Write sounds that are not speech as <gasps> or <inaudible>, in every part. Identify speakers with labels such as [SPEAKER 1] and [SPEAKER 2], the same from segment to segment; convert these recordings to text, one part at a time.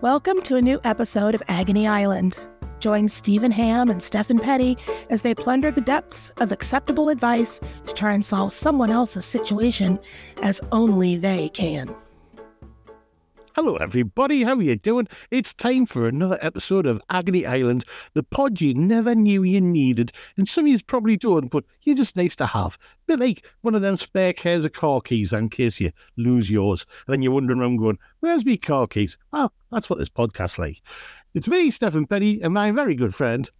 [SPEAKER 1] Welcome to a new episode of Agony Island. Join Stephen Ham and Stephen Petty as they plunder the depths of acceptable advice to try and solve someone else's situation as only they can.
[SPEAKER 2] Hello, everybody. How are you doing? It's time for another episode of Agony Island, the pod you never knew you needed, and some of you probably don't, but you're just nice to have. Bit like one of them spare cares of car keys in case you lose yours. And then you're wondering around going, where's my car keys? Well, that's what this podcast's like. It's me, Stephen Petty, and my very good friend,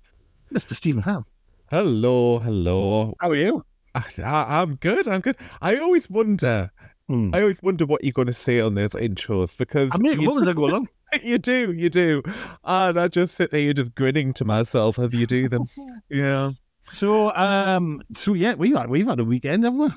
[SPEAKER 2] Mr. Stephen Ham.
[SPEAKER 3] Hello, hello.
[SPEAKER 2] How are you?
[SPEAKER 3] I, am good. I'm good. I always wonder.
[SPEAKER 2] Hmm.
[SPEAKER 3] I always wonder what you're going to say on those intros because
[SPEAKER 2] I mean, what was I going on? <laughs>
[SPEAKER 3] you do, you do, and I just sit here just grinning to myself as you do them. <laughs> yeah.
[SPEAKER 2] So, um, so yeah, we've had we've had a weekend, haven't we?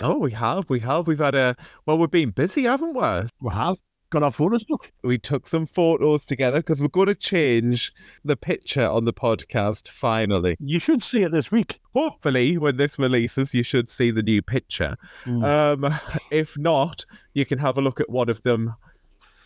[SPEAKER 3] Oh, we have, we have. We've had a well, we've been busy, haven't we?
[SPEAKER 2] We have got our photos took.
[SPEAKER 3] We took some photos together because we're going to change the picture on the podcast finally.
[SPEAKER 2] You should see it this week.
[SPEAKER 3] Hopefully, when this releases, you should see the new picture.
[SPEAKER 2] Mm.
[SPEAKER 3] Um, <laughs> if not, you can have a look at one of them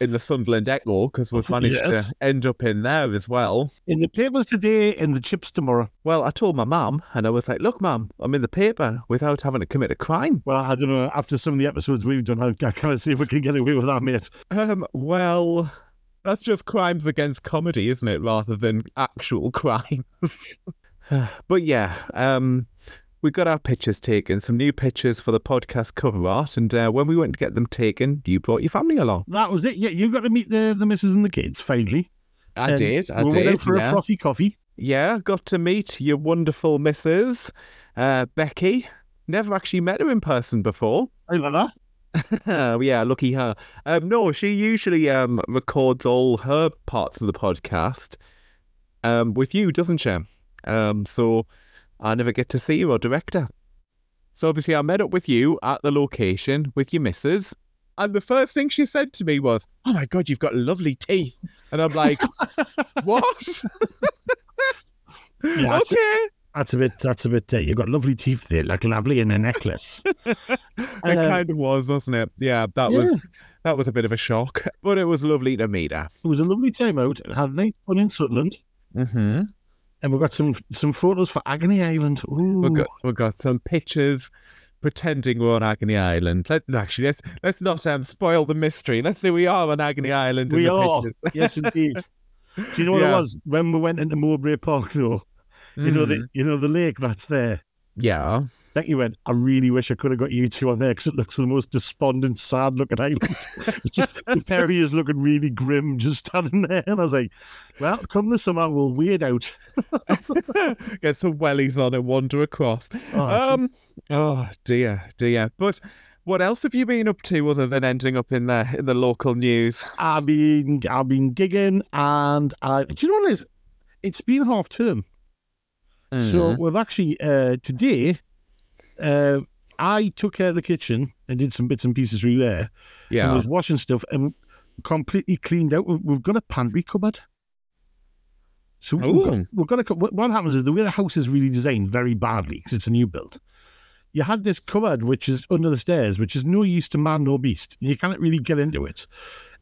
[SPEAKER 3] in the Sunderland Echo because we've managed
[SPEAKER 2] Yes.
[SPEAKER 3] to end up in there as well.
[SPEAKER 2] In the papers today, in the chips tomorrow.
[SPEAKER 3] Well, I told my mum, and I was like, "Look, mum, I'm in the paper without having to commit a crime."
[SPEAKER 2] Well, I don't know. After some of the episodes we've done, I, I kind of see if we can get away with that, mate.
[SPEAKER 3] Um, well, that's just crimes against comedy, isn't it, rather than actual <laughs> crimes? <sighs> but yeah, um, we got our pictures taken, some new pictures for the podcast cover art, and uh, when we went to get them taken, you brought your family along.
[SPEAKER 2] That was it. Yeah, you got to meet the the missus and the kids finally.
[SPEAKER 3] I did, I
[SPEAKER 2] we
[SPEAKER 3] did.
[SPEAKER 2] went for
[SPEAKER 3] yeah.
[SPEAKER 2] a frothy coffee.
[SPEAKER 3] Yeah, got to meet your wonderful missus, uh, Becky. Never actually met her in person before.
[SPEAKER 2] I like that. <laughs>
[SPEAKER 3] Yeah, lucky her. Um, no, she usually um, records all her parts of the podcast um, with you, doesn't she? Um, so I never get to see her or direct her. So obviously, I met up with you at the location with your missus. And the first thing she said to me was, Oh my God, you've got lovely teeth. And I'm like, <laughs> What?
[SPEAKER 2] Yeah, that's,
[SPEAKER 3] okay.
[SPEAKER 2] that's a bit. That's a bit. Uh, you've got lovely teeth there, like lovely in a necklace. <laughs>
[SPEAKER 3] It
[SPEAKER 2] Um,
[SPEAKER 3] kind of was, wasn't it? Yeah, that
[SPEAKER 2] Yeah.
[SPEAKER 3] was that was a bit of a shock, but it was lovely to meet her.
[SPEAKER 2] It was a lovely time out. It had a nice fun in Sunderland,
[SPEAKER 3] Mm-hmm.
[SPEAKER 2] And we've got some some photos for Agony Island. Ooh.
[SPEAKER 3] We've got we've got some pictures pretending we're on Agony Island. Let actually let's let's not um, spoil the mystery. Let's say we are on Agony Island. in
[SPEAKER 2] we
[SPEAKER 3] the
[SPEAKER 2] are. <laughs> yes, indeed. Do you know what it was when we went into Mowbray Park though? You know the you know the lake that's there.
[SPEAKER 3] yeah.
[SPEAKER 2] Becky went, I really wish I could have got you two on there because it looks the most despondent, sad looking island. <laughs> it's just the pair of you is looking really grim just standing there. And I was like, well, come the summer, we'll weird out. <laughs>
[SPEAKER 3] Get some wellies on and wander across.
[SPEAKER 2] Oh,
[SPEAKER 3] um. Oh dear, dear. But what else have you been up to other than ending up in the in the local news?
[SPEAKER 2] I've been, I've been gigging and I, do you know what it is? It's been half term. So we've actually, uh, today, uh, I took care of the kitchen and did some bits and pieces through there. and
[SPEAKER 3] yeah.
[SPEAKER 2] was washing stuff and completely cleaned out. We've- got a pantry cupboard. So we've got, we've got a, what happens is the way the house is really designed very badly because it's a new build. You had this cupboard which is under the stairs, which is no use to man nor beast. You can't really get into it.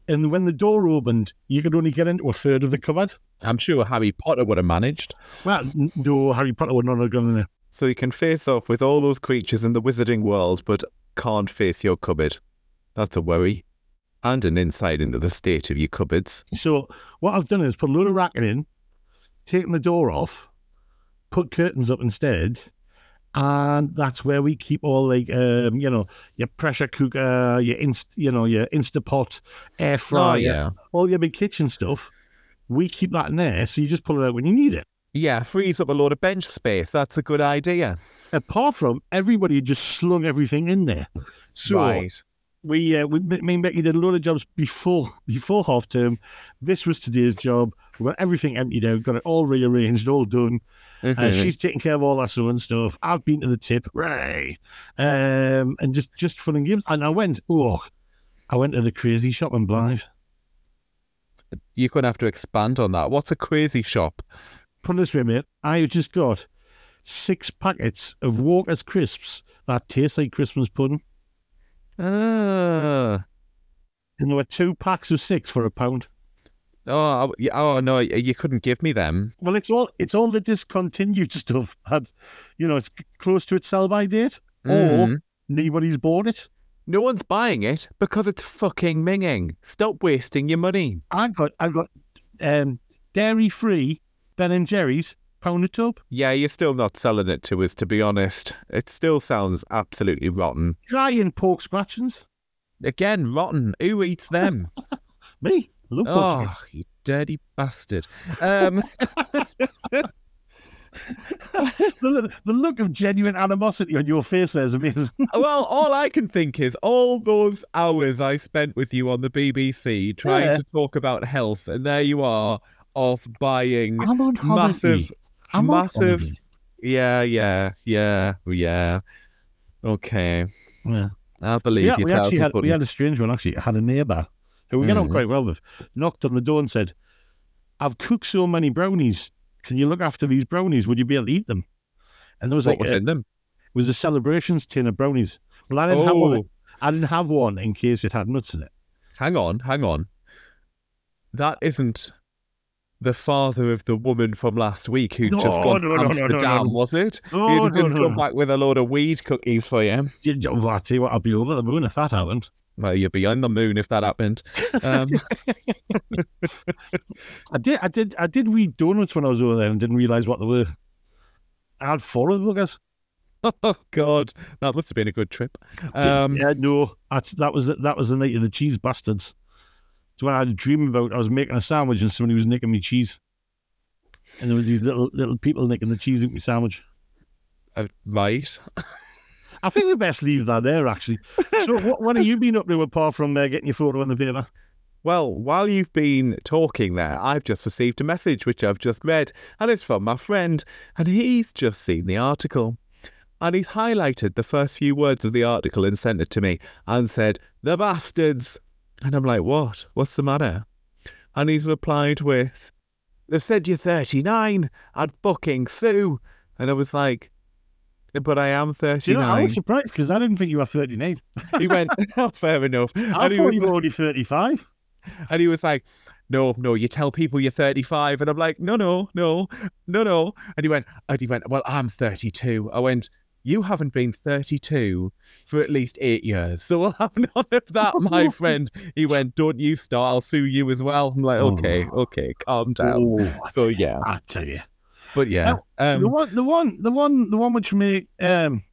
[SPEAKER 2] And when the door opened, you could only get into a third of the cupboard.
[SPEAKER 3] I'm sure Harry Potter would have managed.
[SPEAKER 2] Well, no, Harry Potter would not have gone in there.
[SPEAKER 3] So you can face off with all those creatures in the wizarding world, but can't face your cupboard. That's a worry. And an insight into the state of your cupboards.
[SPEAKER 2] So what I've done is put a load of racking in, taken the door off, put curtains up instead, and that's where we keep all like um, you know your pressure cooker, your inst, you know your Instapot, air fryer,
[SPEAKER 3] Oh, yeah.
[SPEAKER 2] all your big kitchen stuff. We keep that in there, so you just pull it out when you need it.
[SPEAKER 3] Yeah, frees up a load of bench space. That's a good idea.
[SPEAKER 2] Apart from everybody just slung everything in there, so
[SPEAKER 3] right.
[SPEAKER 2] we uh, we me and Becky did a load of jobs before before half term. This was today's job. We got everything emptied out, got it all rearranged, all done. Uh,
[SPEAKER 3] Mhm.
[SPEAKER 2] she's taking care of all our sewing stuff. I've been to the tip, right? Um, and just just fun and games. And I went, oh, I went to the crazy shop in Blyth.
[SPEAKER 3] You're going to have to expand on that. What's a crazy shop?
[SPEAKER 2] Put this way, mate. I just got six packets of Walker's crisps that taste like Christmas pudding,
[SPEAKER 3] Ah,
[SPEAKER 2] and there were two packs of six for a pound.
[SPEAKER 3] Oh, oh no, you couldn't give me them.
[SPEAKER 2] Well, it's all it's all the discontinued <laughs> stuff that you know it's close to its sell by date, or
[SPEAKER 3] Mm.
[SPEAKER 2] nobody's bought it.
[SPEAKER 3] No one's buying it because it's fucking minging. Stop wasting your money.
[SPEAKER 2] I got I got um, dairy free Ben and Jerry's pound a tub,
[SPEAKER 3] Yeah, you're still not selling it to us, to be honest. It still sounds absolutely rotten.
[SPEAKER 2] dry and pork scratchings.
[SPEAKER 3] Again, rotten. Who eats them? <laughs>
[SPEAKER 2] Me, I love pork
[SPEAKER 3] oh, you dirty bastard. Um, <laughs>
[SPEAKER 2] The, the look of genuine animosity on your face there is <laughs> amazing.
[SPEAKER 3] well, all I can think is all those hours I spent with you on the BBC trying
[SPEAKER 2] Yeah.
[SPEAKER 3] to talk about health, and there you are off buying
[SPEAKER 2] I'm on
[SPEAKER 3] massive,
[SPEAKER 2] I'm
[SPEAKER 3] massive. Yeah, yeah, yeah, yeah. Okay,
[SPEAKER 2] Yeah.
[SPEAKER 3] I believe
[SPEAKER 2] Yeah,
[SPEAKER 3] you.
[SPEAKER 2] we actually had we had a strange one. Actually, I had a neighbour who we get on
[SPEAKER 3] Mhm.
[SPEAKER 2] quite well with. Knocked on the door and said, "I've cooked so many brownies. Can you look after these brownies? Would you be able to eat them?" And there was
[SPEAKER 3] what
[SPEAKER 2] like
[SPEAKER 3] was
[SPEAKER 2] a,
[SPEAKER 3] in them?
[SPEAKER 2] it was a celebrations tin of brownies. Well, I didn't have one.
[SPEAKER 3] Oh,
[SPEAKER 2] I didn't have one in case it had nuts in it.
[SPEAKER 3] hang on, hang on. That isn't the father of the woman from last week who just
[SPEAKER 2] No,
[SPEAKER 3] gone
[SPEAKER 2] no,
[SPEAKER 3] to
[SPEAKER 2] no, no, no,
[SPEAKER 3] Amsterdam, was it? He
[SPEAKER 2] no,
[SPEAKER 3] didn't
[SPEAKER 2] no,
[SPEAKER 3] come back with a load of weed cookies for you.
[SPEAKER 2] You- you- Well, I tell you what, I'll be over the moon if that happened.
[SPEAKER 3] Well, you'd be on the moon if that happened. Um, <laughs>
[SPEAKER 2] I did, I did, I did read donuts when I was over there and didn't realise what they were. I had four of them, I guess. <laughs>
[SPEAKER 3] oh God, that must have been a good trip. Um,
[SPEAKER 2] yeah, no, that's, that was that was the night of the cheese bastards. It's when I had a dream about I was making a sandwich and somebody was nicking me cheese, and there were these little little people nicking the cheese out my sandwich.
[SPEAKER 3] uh, right.
[SPEAKER 2] I think we best leave that there, actually. So, what, what have you been up to apart from uh, getting your photo in the paper?
[SPEAKER 3] Well, while you've been talking there, I've just received a message which I've just read, and it's from my friend, and he's just seen the article. And he's highlighted the first few words of the article and sent it to me and said, The bastards. And I'm like, What? What's the matter? And he's replied with, They said you're 39. I'd fucking sue. And I was like, But I am
[SPEAKER 2] Do you know, I was surprised because I didn't think you were 39. <laughs>
[SPEAKER 3] he went, oh, Fair enough.
[SPEAKER 2] I
[SPEAKER 3] And
[SPEAKER 2] thought you were already 35.
[SPEAKER 3] and he was like, no, no, you tell people you're 35. And I'm like, no, no, no, no, no. And he went, and he went, well, I'm 32. I went, you haven't been 32 for at least eight years. So we'll have none of that, my <laughs> friend. He went, don't you start. I'll sue you as well. I'm like, okay, okay, calm down.
[SPEAKER 2] Oh,
[SPEAKER 3] So yeah,
[SPEAKER 2] I tell you.
[SPEAKER 3] but yeah.
[SPEAKER 2] the
[SPEAKER 3] Um,
[SPEAKER 2] one, the one, the one, the one which made um,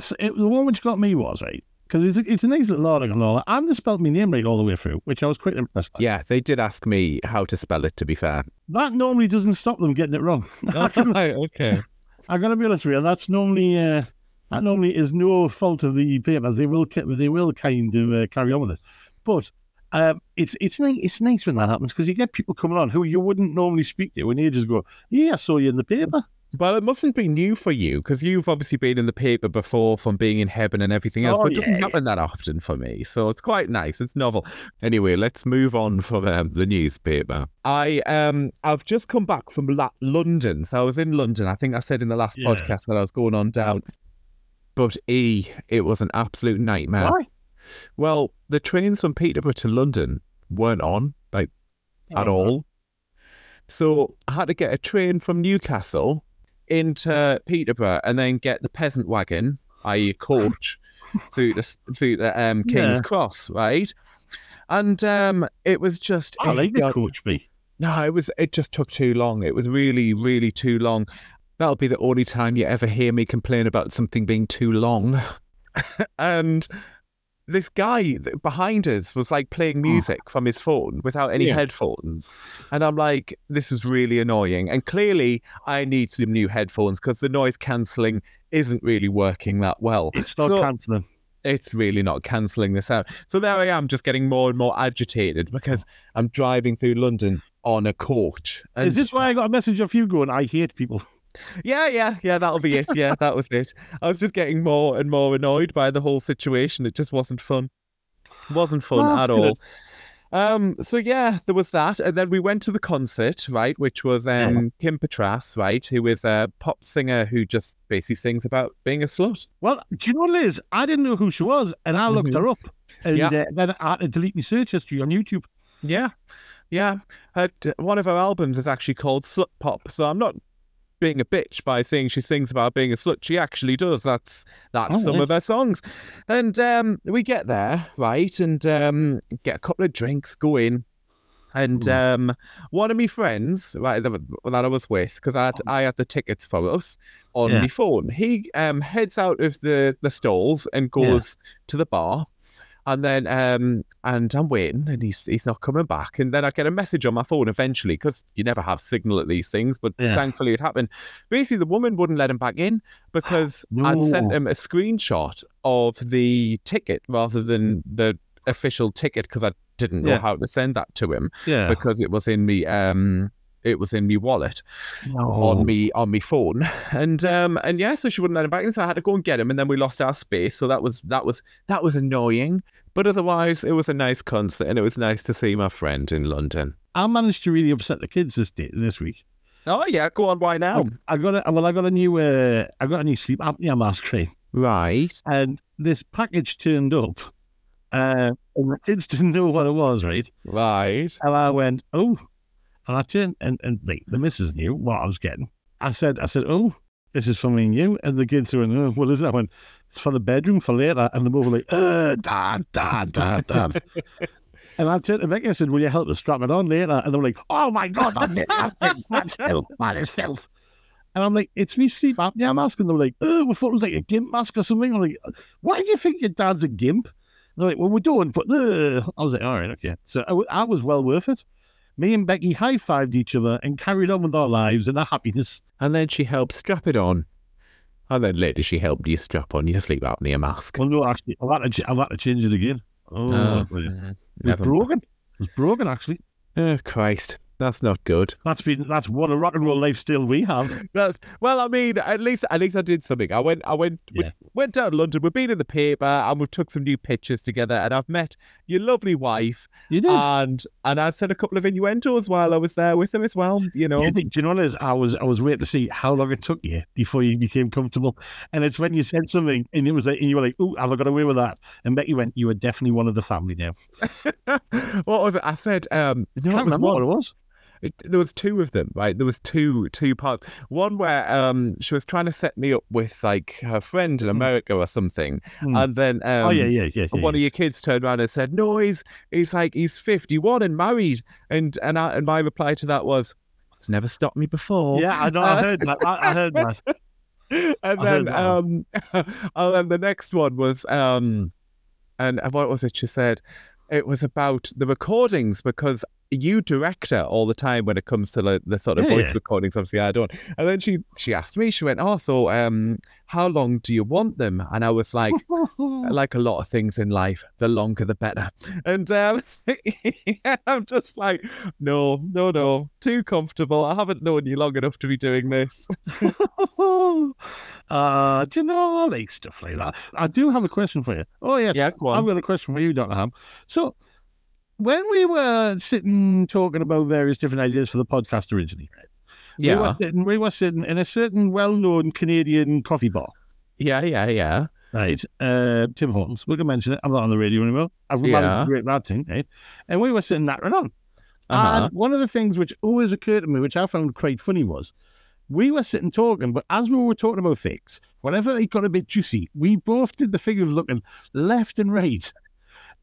[SPEAKER 2] so it, the one which got me was right because it's a, it's a nice little article and all that, and they spelled my name right all the way through, which I was quite impressed. By.
[SPEAKER 3] yeah, they did ask me how to spell it, to be fair.
[SPEAKER 2] that normally doesn't stop them getting it wrong. <laughs>
[SPEAKER 3] right, okay. <laughs>
[SPEAKER 2] I got to be honest with you, that's normally uh, that normally is no fault of the papers. They will they will kind of uh, carry on with it, but. Um, it's it's nice it's nice when that happens because you get people coming on who you wouldn't normally speak to, and you just go, "Yeah, I saw you in the paper."
[SPEAKER 3] Well, it mustn't be new for you because you've obviously been in the paper before from being in heaven and everything else,
[SPEAKER 2] Oh,
[SPEAKER 3] but it doesn't
[SPEAKER 2] yeah,
[SPEAKER 3] happen that often for me. So it's quite nice. It's novel. Anyway, let's move on from um, the newspaper. I um I've just come back from La- London, so I was in London. I think I said in the last
[SPEAKER 2] Yeah.
[SPEAKER 3] podcast when I was going on down. But e, it was an absolute nightmare.
[SPEAKER 2] Why?
[SPEAKER 3] Well, the trains from Peterborough to London weren't on like at all. So I had to get a train from Newcastle into Peterborough and then get the peasant wagon, i.e. coach, <laughs> through the through the um, King's
[SPEAKER 2] Yeah.
[SPEAKER 3] Cross, right? And um, it was just
[SPEAKER 2] I like the coach B.
[SPEAKER 3] no, it was it just took too long. It was really, really too long. That'll be the only time you ever hear me complain about something being too long. <laughs> and this guy behind us was like playing oh. music from his phone without any
[SPEAKER 2] Yeah.
[SPEAKER 3] headphones. And I'm like, this is really annoying. And clearly, I need some new headphones because the noise cancelling isn't really working that well.
[SPEAKER 2] It's not
[SPEAKER 3] So-
[SPEAKER 2] cancelling.
[SPEAKER 3] it's really not cancelling this out. So there I am, just getting more and more agitated because I'm driving through London on a coach. And
[SPEAKER 2] Is this why I got a message off you going, I hate people?
[SPEAKER 3] Yeah, yeah, yeah, that'll be it. Yeah, that was it. I was just getting more and more annoyed by the whole situation. It just wasn't fun. Wasn't fun
[SPEAKER 2] Well,
[SPEAKER 3] at
[SPEAKER 2] good.
[SPEAKER 3] all. Um, so yeah, there was that, and then we went to the concert, right, which was um Kim Petras, right, who is a pop singer who just basically sings about being a slut.
[SPEAKER 2] Well, do you know, what, Liz? I didn't know who she was, and I looked
[SPEAKER 3] Mhm.
[SPEAKER 2] her up. And
[SPEAKER 3] Yeah.
[SPEAKER 2] uh, then I had to delete my search history on YouTube.
[SPEAKER 3] Yeah, yeah. Her, one of her albums is actually called Slut Pop. So I'm not being a bitch by saying she sings about being a slut. She actually does. That's that's
[SPEAKER 2] Oh,
[SPEAKER 3] some
[SPEAKER 2] yeah.
[SPEAKER 3] of her songs. And um, we get there right, and um, get a couple of drinks, go in. And um, one of my friends, right, that, I was with, because I had, I had the tickets for us on
[SPEAKER 2] Yeah.
[SPEAKER 3] my phone. He um, heads out of the, the stalls and goes to the bar, and then um, and I'm waiting, and he's he's not coming back. And then I get a message on my phone eventually, because you never have signal at these things, but
[SPEAKER 2] Yeah.
[SPEAKER 3] thankfully it happened. Basically, the woman wouldn't let him back in because <gasps> I'd sent him a screenshot of the ticket rather than the official ticket because I didn't know
[SPEAKER 2] Yeah.
[SPEAKER 3] how to send that to him
[SPEAKER 2] Yeah.
[SPEAKER 3] because it was in me um it was in my wallet on me on me phone. And um and yeah so she wouldn't let him back in so I had to go and get him and then we lost our space. So that was that was that was annoying. But otherwise it was a nice concert and it was nice to see my friend in London.
[SPEAKER 2] I managed to really upset the kids this day, this week.
[SPEAKER 3] oh yeah go on why now?
[SPEAKER 2] I got a well, I got a new uh, I got a new sleep apnea mask, right?
[SPEAKER 3] right.
[SPEAKER 2] And this package turned up, uh, and the kids <laughs> didn't know what it was, right?
[SPEAKER 3] right.
[SPEAKER 2] And I went, oh, and I turned and and the, the missus knew what I was getting. I said, I said, oh, this is for me and you. And the kids went, oh, what is it? I went, it's for the bedroom for later. And the both were like, uh, dad, dad, dad, dad. <laughs> and I turned to Becky and I said, will you help us strap it on later? And they were like, oh my God, that's, it, that's, it, that's filth, that is filth. And I'm like, it's me sleep apnea mask. And they were like, oh, we thought it was like a gimp mask or something. I'm like, why do you think your dad's a gimp? And they're like, well, we don't, but uh. I was like, all right, okay. So I, I was well worth it. Me and Becky high fived each other and carried on with our lives and our happiness.
[SPEAKER 3] and then she helped strap it on and then later she helped you strap on your sleep apnea mask
[SPEAKER 2] Well, no, actually, I've had to, I've had to change it again. Oh,
[SPEAKER 3] Oh,
[SPEAKER 2] it was. Broken. It was broken, actually.
[SPEAKER 3] oh Christ that's not good
[SPEAKER 2] That's been that's what a rock and roll lifestyle we have. <laughs>
[SPEAKER 3] That's well. I mean, at least at least I did something. I went. I went. we- went down to London. We've been in the paper and we've took some new pictures together. And I've met your lovely wife.
[SPEAKER 2] You did.
[SPEAKER 3] And and I've said a couple of innuendos while I was there with him as well. You know.
[SPEAKER 2] You think- do you know what it is? I was I was waiting to see how long it took you before you became comfortable, and it's when you said something and it was like, and you were like, "Oh, have I got away with that?" And Becky went, "You are definitely one of the family now." <laughs>
[SPEAKER 3] what was it? I said. Um, no,
[SPEAKER 2] I can't
[SPEAKER 3] was
[SPEAKER 2] remember what it was.
[SPEAKER 3] It, there was two of them, right? There was two two parts. One where um she was trying to set me up with like her friend in America or something,
[SPEAKER 2] Hmm.
[SPEAKER 3] and then um,
[SPEAKER 2] oh yeah, yeah, yeah. yeah
[SPEAKER 3] one of your kids turned around and said, "No, he's he's like he's fifty one and married," and and I, and my reply to that was, "It's never stopped me before."
[SPEAKER 2] Yeah, I know. I heard that. I, I heard that. <laughs>
[SPEAKER 3] and then um, <laughs> and then the next one was um, and what was it? She said it was about the recordings because you direct her all the time when it comes to the, the sort of
[SPEAKER 2] Yeah,
[SPEAKER 3] voice
[SPEAKER 2] yeah.
[SPEAKER 3] recordings. Obviously, I don't. And then she she asked me. She went, "Oh, so um, how long do you want them?" And I was like. <laughs> like a lot of things in life, the longer the better. And um, <laughs> I'm just like, no, no, no, too comfortable. I haven't known you long enough to be doing this. <laughs>
[SPEAKER 2] uh, do you know, I like stuff like that. I do have a question for you. Oh, yes.
[SPEAKER 3] Yeah.
[SPEAKER 2] I've got a question for you, Dr. Ham. So, when we were sitting talking about various different ideas for the podcast originally, right? We were, sitting, we were sitting in a certain well known Canadian coffee bar,
[SPEAKER 3] yeah, yeah, yeah.
[SPEAKER 2] right? Uh, Tim Hortons. We can mention it. I'm not on the radio anymore. I've
[SPEAKER 3] Yeah.
[SPEAKER 2] managed to break that thing, right? And we were sitting nattering on.
[SPEAKER 3] Uh-huh.
[SPEAKER 2] And one of the things which always occurred to me, which I found quite funny, was we were sitting talking, but as we were talking about things, whenever it got a bit juicy, we both did the figure of looking left and right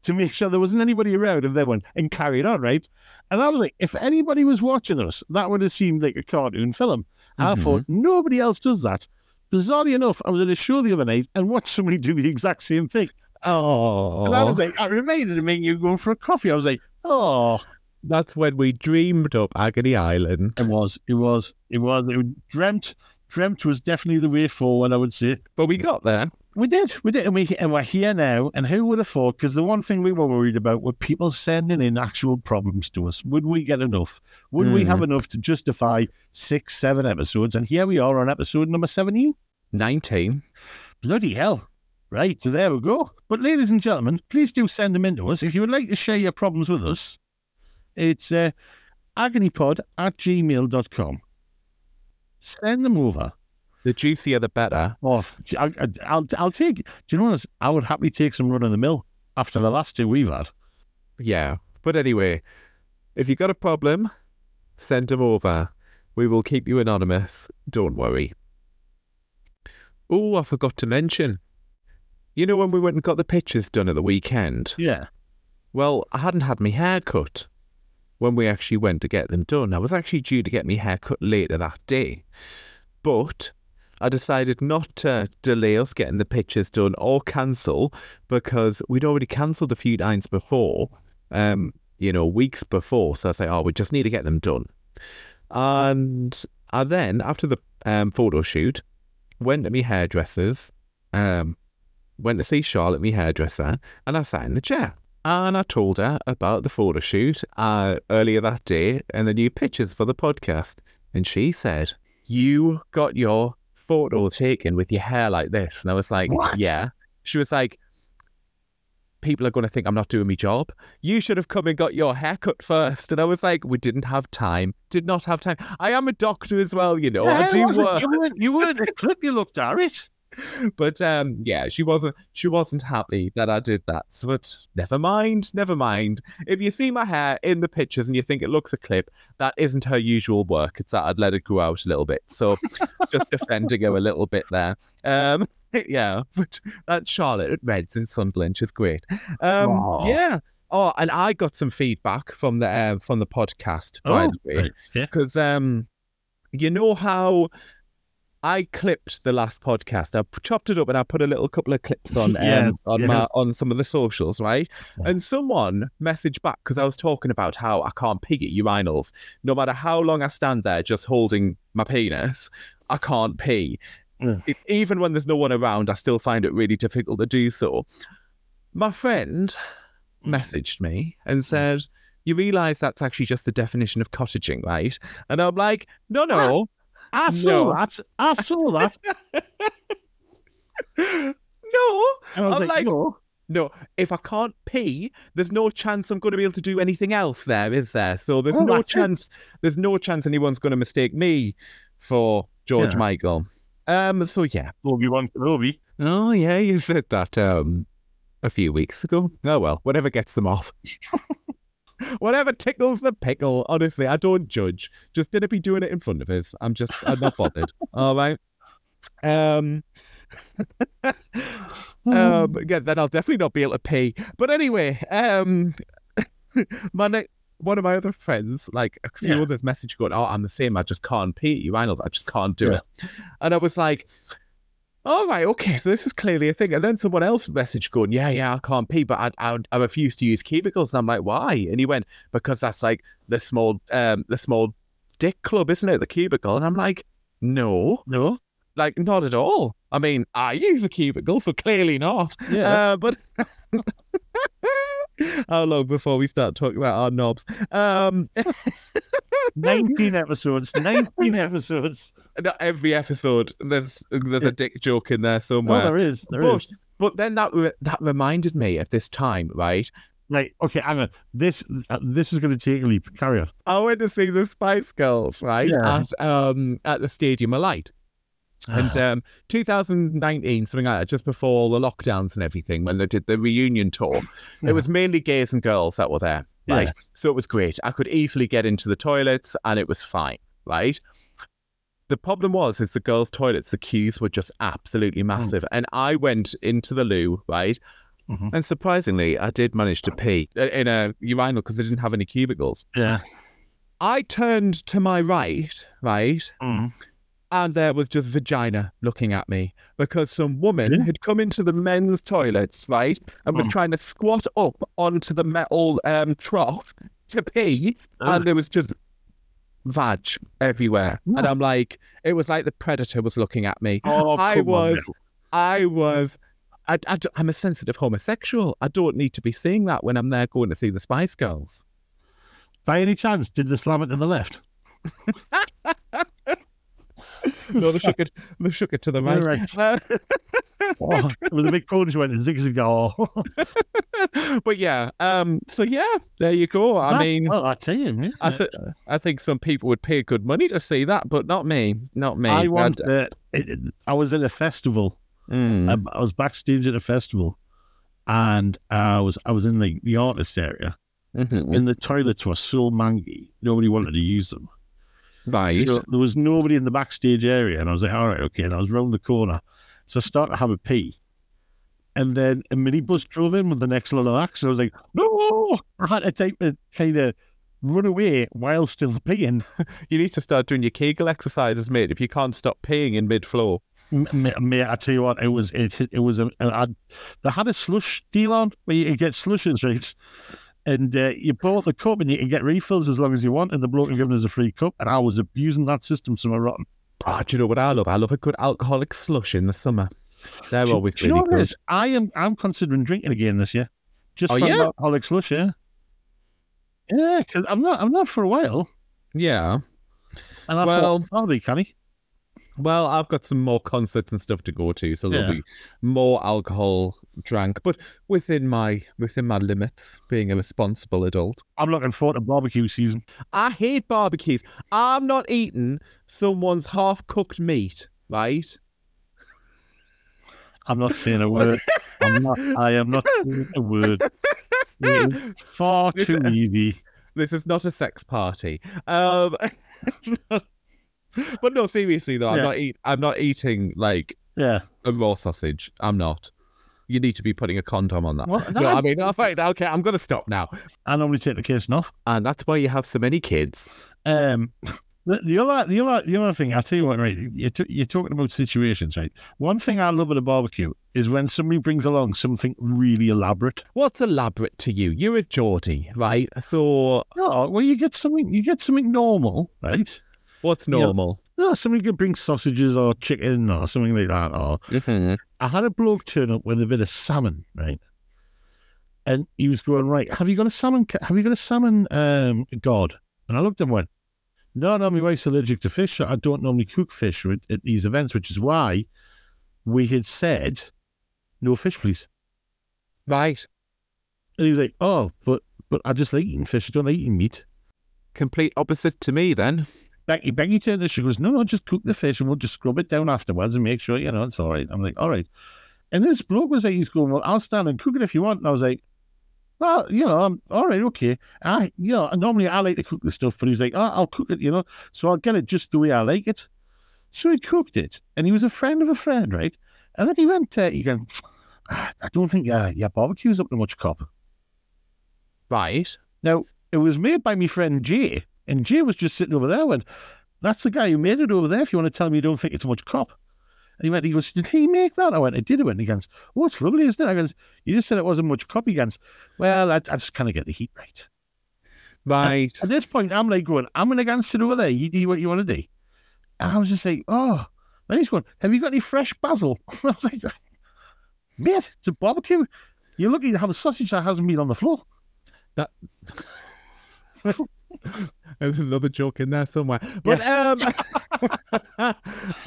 [SPEAKER 2] to make sure there wasn't anybody around and then went and carried on, right? And I was like, if anybody was watching us, that would have seemed like a cartoon film. And I thought, mm-hmm. nobody else does that. Bizarrely enough, I was at a show the other night and watched somebody do the exact same thing.
[SPEAKER 3] Oh,
[SPEAKER 2] And I oh. was like, I reminded me you going for a coffee. I was like, oh,
[SPEAKER 3] that's when we dreamed up Agony Island.
[SPEAKER 2] It was. It was. It was. It was dreamt. Dreamt was definitely the way forward. I would say.
[SPEAKER 3] But we got there.
[SPEAKER 2] We did. We did, and we and we're here now. And who would have thought? Because the one thing we were worried about were people sending in actual problems to us. Would we get enough? Would we have enough to justify six, seven episodes? And here we are on episode number seventeen.
[SPEAKER 3] 19.
[SPEAKER 2] Bloody hell! Right, so there we go. But ladies and gentlemen, please do send them in to us if you would like to share your problems with us. It's uh, agonypod at gmail.com. Send them over.
[SPEAKER 3] The juicier the better.
[SPEAKER 2] Oh, I, I, I'll, I'll take. Do you know what? I would happily take some run of the mill after the last two we've had.
[SPEAKER 3] Yeah. But anyway, If you got a problem, send them over. We will keep you anonymous. Don't worry. Oh, I forgot to mention. You know when we went and got the pictures done at the weekend?
[SPEAKER 2] Yeah.
[SPEAKER 3] Well, I hadn't had my hair cut when we actually went to get them done. I was actually due to get my hair cut later that day. But I decided not to delay us getting the pictures done or cancel because we'd already cancelled a few times before, um, you know, weeks before. So I say, oh, we just need to get them done. And I then, after the um, photo shoot, went to my hairdresser's, um, went to see Charlotte, my hairdresser, and I sat in the chair. And I told her about the photo shoot uh, earlier that day and the new pictures for the podcast. And she said, You got your photo taken with your hair like this. And I was like,
[SPEAKER 2] What?
[SPEAKER 3] Yeah. She was like, People are going to think I'm not doing my job. You should have come and got your hair cut first. And I was like, We didn't have time. Did not have time. I am a doctor as well, you know. I
[SPEAKER 2] Yeah, it
[SPEAKER 3] do work.
[SPEAKER 2] You weren't, you weren't a <laughs> clip, you looked at it. <laughs>
[SPEAKER 3] but um yeah she wasn't she wasn't happy that i did that. But never mind never mind. If you see my hair in the pictures and you think it looks a clip that isn't her usual work. It's that i'd let it grow out a little bit. So <laughs> just defending her a little bit there. Um <laughs> yeah but that charlotte at reds in sunderland she's great. Um yeah. Oh and i got some feedback from the uh, from the podcast by
[SPEAKER 2] Oh,
[SPEAKER 3] the way.
[SPEAKER 2] right, yeah.
[SPEAKER 3] because um, you know how I clipped the last podcast. I chopped it up and I put a little couple of clips on <laughs> um,
[SPEAKER 2] Yes,
[SPEAKER 3] on my on some of the socials, right?
[SPEAKER 2] Yeah.
[SPEAKER 3] And someone messaged back because I was talking about how I can't pig at urinals. No matter how long I stand there just holding my penis, I can't pee.
[SPEAKER 2] Yeah.
[SPEAKER 3] It- even when there's no one around, I still find it really difficult to do so. My friend messaged me and said, You realise that's actually just the definition of cottaging, right? And I'm like, No, no,
[SPEAKER 2] I saw
[SPEAKER 3] No.
[SPEAKER 2] that. I saw that.
[SPEAKER 3] no.
[SPEAKER 2] And I was
[SPEAKER 3] I'm
[SPEAKER 2] like,
[SPEAKER 3] like-
[SPEAKER 2] no.
[SPEAKER 3] No, if I can't pee, there's no chance I'm going to be able to do anything else there, is there? So there's
[SPEAKER 2] Well,
[SPEAKER 3] no
[SPEAKER 2] that's it.
[SPEAKER 3] chance there's no chance anyone's going to mistake me for George
[SPEAKER 2] Yeah.
[SPEAKER 3] Michael. Um so yeah.
[SPEAKER 2] Obi-Wan Kenobi.
[SPEAKER 3] Oh yeah, you said that um a few weeks ago. Oh well, whatever gets them off. <laughs> <laughs> whatever tickles the pickle. Honestly, I don't judge. Just didn't be doing it in front of us. I'm just I'm not bothered. <laughs> All right. Um <laughs> um, yeah, then I'll definitely not be able to pee. But anyway, um, my ne- one of my other friends, like a few
[SPEAKER 2] Yeah.
[SPEAKER 3] others, message going, "Oh, I'm the same. I just can't pee urinals. I know I just can't do
[SPEAKER 2] Yeah.
[SPEAKER 3] it." And I was like, "All right, okay, so this is clearly a thing." And then someone else messaged going, "Yeah, yeah, I can't pee, but I, I, I refuse to use cubicles." And I'm like, "Why?" And he went, "Because that's like the small, um, the small dick club, isn't it? The cubicle." And I'm like, "No."
[SPEAKER 2] No.
[SPEAKER 3] Like, not at all. I mean, I use a cubicle, so clearly not.
[SPEAKER 2] Yeah.
[SPEAKER 3] Uh, but <laughs> <laughs> how long before we start talking about our knobs? Um, <laughs>
[SPEAKER 2] 19 episodes. 19 <laughs> episodes.
[SPEAKER 3] not every episode, there's there's a dick joke in there somewhere.
[SPEAKER 2] Oh,
[SPEAKER 3] somewhere.
[SPEAKER 2] there is. There
[SPEAKER 3] but,
[SPEAKER 2] is.
[SPEAKER 3] but then that re- that reminded me of this time, right?
[SPEAKER 2] Right. Okay, hang on. This uh, this is going to take a leap. Carry on.
[SPEAKER 3] I went to see the Spice Girls, right,
[SPEAKER 2] Yeah.
[SPEAKER 3] at um at the Stadium of Light. And um, 2019, something like that, just before all the lockdowns and everything, when they did the reunion tour,
[SPEAKER 2] Yeah.
[SPEAKER 3] it was mainly gays and girls that were there, right?
[SPEAKER 2] Yeah.
[SPEAKER 3] So it was great. I could easily get into the toilets, and it was fine, right? The problem was, is the girls' toilets, the queues were just absolutely massive, and I went into the loo, right?
[SPEAKER 2] Mhm.
[SPEAKER 3] And surprisingly, I did manage to pee uh, in a urinal because they didn't have any cubicles.
[SPEAKER 2] Yeah.
[SPEAKER 3] I turned to my right, right,
[SPEAKER 2] Mm.
[SPEAKER 3] And there was just vagina looking at me because some woman
[SPEAKER 2] Yeah.
[SPEAKER 3] had come into the men's toilets, right, and was
[SPEAKER 2] Mm.
[SPEAKER 3] trying to squat up onto the metal um, trough to pee,
[SPEAKER 2] Oh.
[SPEAKER 3] and there was just vag everywhere. And I'm like, it was like the predator was looking at me.
[SPEAKER 2] Oh,
[SPEAKER 3] I
[SPEAKER 2] come on
[SPEAKER 3] was. I was. I, I, am a sensitive homosexual. I don't need to be seeing that when I'm there going to see the Spice Girls.
[SPEAKER 2] By any chance, did they slam it to the left? <laughs>
[SPEAKER 3] No, they <laughs> shook it. They shook it to the right. <laughs>
[SPEAKER 2] Right.
[SPEAKER 3] Uh,
[SPEAKER 2] Oh, it was a big crowd just went zig zig
[SPEAKER 3] but yeah, um, so yeah, there you go. I
[SPEAKER 2] That's-
[SPEAKER 3] mean,
[SPEAKER 2] well, I tell you, yeah.
[SPEAKER 3] I, th- I think some people would pay good money to see that, but not me. Not me.
[SPEAKER 2] I want. Uh, I was in a festival.
[SPEAKER 3] Mm.
[SPEAKER 2] Um, I was backstage at a festival, and I was I was in the, the artist area,
[SPEAKER 3] Mhm.
[SPEAKER 2] and the toilets were so mangy, nobody wanted to use them.
[SPEAKER 3] Right.
[SPEAKER 2] So there was nobody in the backstage area, and I was like, all right, okay. And I was round the corner, so I started to have a pee, and then a minibus drove in with the next little acts, and I was like, no! I had to take the kind of run away while still <laughs> peeing. <laughs>
[SPEAKER 3] You need to start doing your Kegel exercises, mate, if you can't stop paying in mid flow.
[SPEAKER 2] Mate, mate, I tell you what, it was it. It was a they had a slush deal on where you get slushes, right? And uh, you bought the cup and you can get refills as long as you want, and the bloke had given us a free cup, and I was abusing that system some rotten.
[SPEAKER 3] Ah, do you know what I love? I love a good alcoholic slush in the summer. They're
[SPEAKER 2] Do-
[SPEAKER 3] always
[SPEAKER 2] do you know
[SPEAKER 3] good.
[SPEAKER 2] is? I am. I'm considering drinking again this year. Just
[SPEAKER 3] Oh,
[SPEAKER 2] for
[SPEAKER 3] yeah?
[SPEAKER 2] alcoholic slush, yeah. Yeah, because I'm not. I'm not for a while,
[SPEAKER 3] Yeah.
[SPEAKER 2] and I
[SPEAKER 3] Well-
[SPEAKER 2] thought I'll be canny.
[SPEAKER 3] Well, I've got some more concerts and stuff to go to, so there'll
[SPEAKER 2] Yeah.
[SPEAKER 3] be more alcohol drank, but within my within my limits, being a responsible adult.
[SPEAKER 2] I'm looking forward to barbecue season.
[SPEAKER 3] I hate barbecues. I'm not eating someone's half cooked meat, right?
[SPEAKER 2] I'm not saying a word. I'm not. I am not <laughs> saying a word. Far too easy.
[SPEAKER 3] This is not a sex party. Um, <laughs> <laughs> <laughs> but no, seriously though, I'm
[SPEAKER 2] Yeah.
[SPEAKER 3] not eat. I'm not eating like
[SPEAKER 2] Yeah.
[SPEAKER 3] a raw sausage. I'm not. You need to be putting a condom on that.
[SPEAKER 2] Well,
[SPEAKER 3] no, I mean, all right, okay, I'm going to stop now.
[SPEAKER 2] I normally take the kids off.
[SPEAKER 3] And that's why you have so many kids.
[SPEAKER 2] Um, the, the other, the other, the other thing. I tell you what, right? You're, t- you're talking about situations, right? One thing I love at a barbecue is when somebody brings along something really elaborate.
[SPEAKER 3] What's elaborate to you? You're a Geordie, right? So
[SPEAKER 2] No, well, you get something. You get something normal, right?
[SPEAKER 3] What's normal?
[SPEAKER 2] No, somebody could bring sausages or chicken or something like that. Or
[SPEAKER 3] Mhm.
[SPEAKER 2] I had a bloke turn up with a bit of salmon, right? And he was going, right, have you got a salmon? Have you got a salmon um, god? And I looked at him and went, no, no, my wife's allergic to fish. So I don't normally cook fish at, at these events, which is why we had said, no fish, please.
[SPEAKER 3] Right.
[SPEAKER 2] And he was like, oh, but but I just like eating fish. I don't like eating meat.
[SPEAKER 3] Complete opposite to me then.
[SPEAKER 2] Becky, Becky turned to she goes, no, no, just cook the fish and we'll just scrub it down afterwards and make sure, you know, it's all right. I'm like, all right. And this bloke was like, he's going, well, I'll stand and cook it if you want. And I was like, well, you know, I'm all right, okay. I, you know, normally I like to cook the stuff, but he's like, oh, I'll cook it, you know, so I'll get it just the way I like it. So he cooked it, and he was a friend of a friend, right? And then he went, uh, he went, "Ah, I don't think uh, your barbecue's up to much cop.
[SPEAKER 3] Right.
[SPEAKER 2] Now, it was made by my friend Jay, and Jay was just sitting over there went, That's the guy who made it over there if you want to tell me you don't think it's much cop. And he went, he goes, Did he make that? I went, I did. He went, he goes, Oh, it's lovely, isn't it? I goes, You just said it wasn't much cop. He goes, Well, I, I just kind of get the heat right.
[SPEAKER 3] Right.
[SPEAKER 2] At this point, I'm like going, I'm going to go and sit over there. You do what you want to do. And I was just like, Oh. And he's going, Have you got any fresh basil? <laughs> I was like, Mate, it's a barbecue. You're lucky to have a sausage that hasn't been on the floor.
[SPEAKER 3] That <laughs> <laughs> There's another joke in there somewhere. But um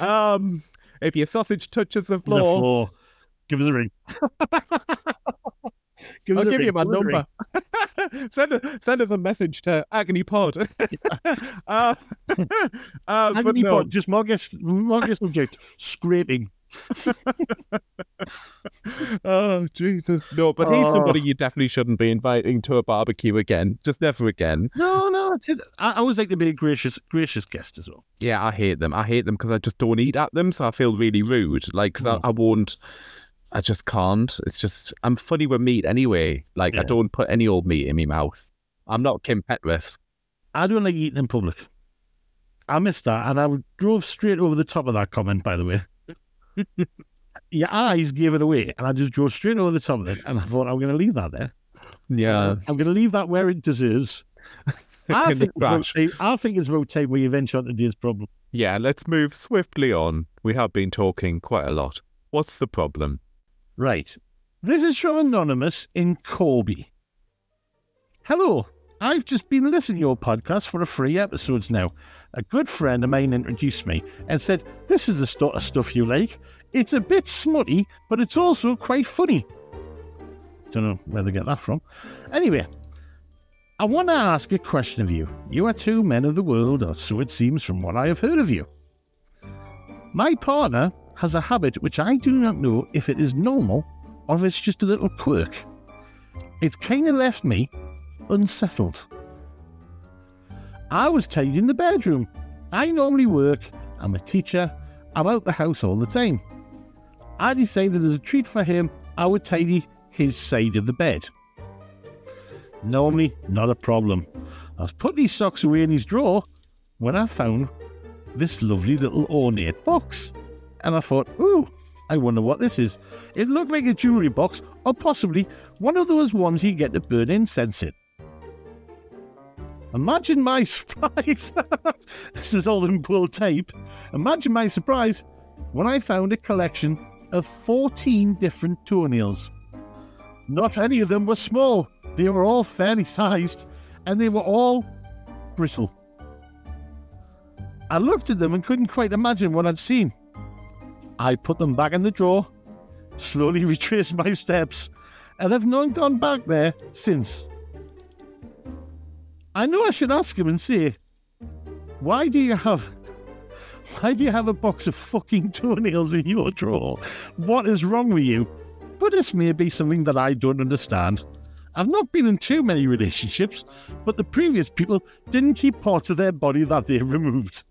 [SPEAKER 3] <laughs> um if your sausage touches the
[SPEAKER 2] The
[SPEAKER 3] floor,
[SPEAKER 2] floor. Give us a ring. <laughs> give
[SPEAKER 3] I'll
[SPEAKER 2] a
[SPEAKER 3] give
[SPEAKER 2] ring.
[SPEAKER 3] you my
[SPEAKER 2] Give us a ring.
[SPEAKER 3] number. send a, send us a message to Agony Pod. uh, uh, but
[SPEAKER 2] Agony
[SPEAKER 3] no.
[SPEAKER 2] pod, just mark it subject. Scraping.
[SPEAKER 3] Oh Jesus, no! But he's
[SPEAKER 2] Oh.
[SPEAKER 3] somebody you definitely shouldn't be inviting to a barbecue again. Just never again.
[SPEAKER 2] No, no. I I always like to be a gracious, gracious guest as well.
[SPEAKER 3] Yeah, I hate them. I hate them because I just don't eat at them, so I feel really rude. Like, 'cause
[SPEAKER 2] Mm.
[SPEAKER 3] I, I won't. I just can't. It's just I'm funny with meat anyway. Like, I don't put any old meat in my mouth. I'm not Kim Petras.
[SPEAKER 2] I don't like eating in public. I missed that, and I drove straight over the top of that comment. By the way, your eyes gave it away, and I just drove straight over the top of it, and I thought I'm going to leave that there.
[SPEAKER 3] Yeah,
[SPEAKER 2] I'm going to leave that where it deserves. <laughs> I think, it's about
[SPEAKER 3] trash.
[SPEAKER 2] time, I think it's about time we venture on today's problem.
[SPEAKER 3] yeah. Let's move swiftly on. We have been talking quite a lot. What's the problem?
[SPEAKER 2] Right. This is from Anonymous in Corby. Hello. I've just been listening to your podcast for a free episodes now. A good friend of mine introduced me and said, This is the sort of stuff you like. It's a bit smutty, but it's also quite funny. Don't know where they get that from. Anyway, I want to ask a question of you. You are two men of the world, or so it seems from what I have heard of you. My partner has a habit which I do not know if it is normal or if it's just a little quirk. It's kind of left me unsettled. I was tidying the bedroom. I normally work, I'm a teacher, I'm out the house all the time. I decided as a treat for him, I would tidy his side of the bed. Normally, not a problem. I was putting his socks away in his drawer when I found this lovely little ornate box. And I thought, ooh, I wonder what this is. It looked like a jewellery box, or possibly one of those ones you get to burn incense in. Imagine my <laughs> surprise. this is all in pull tape. Imagine my surprise when I found a collection of 14 different toenails. Not any of them were small, they were all fairly sized, and they were all brittle. I looked at them and couldn't quite imagine what I'd seen. I put them back in the drawer, slowly <laughs> retraced my steps, and have not gone back there since. I know I should ask him and say, why do you have why do you have a box of fucking <laughs> toenails in your drawer? What is wrong with you? But this may be something that I don't understand. I've not been in too many relationships, but the previous people didn't keep parts of their body that they <laughs> removed.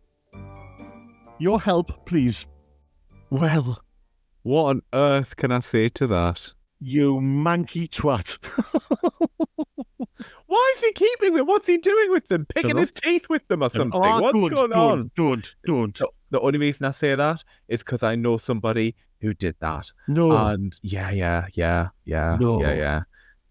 [SPEAKER 2] Your help, please.
[SPEAKER 3] Well, what on earth can I say to that?
[SPEAKER 2] You manky twat. <laughs>
[SPEAKER 3] Why is he keeping them? What's he doing with them? Picking his teeth with them or something?
[SPEAKER 2] Oh,
[SPEAKER 3] What's
[SPEAKER 2] don't,
[SPEAKER 3] going
[SPEAKER 2] don't,
[SPEAKER 3] on?
[SPEAKER 2] Don't, don't.
[SPEAKER 3] So, the only reason I say that is because I know somebody who did that.
[SPEAKER 2] No.
[SPEAKER 3] And yeah, yeah, yeah, yeah,
[SPEAKER 2] No.
[SPEAKER 3] yeah, yeah.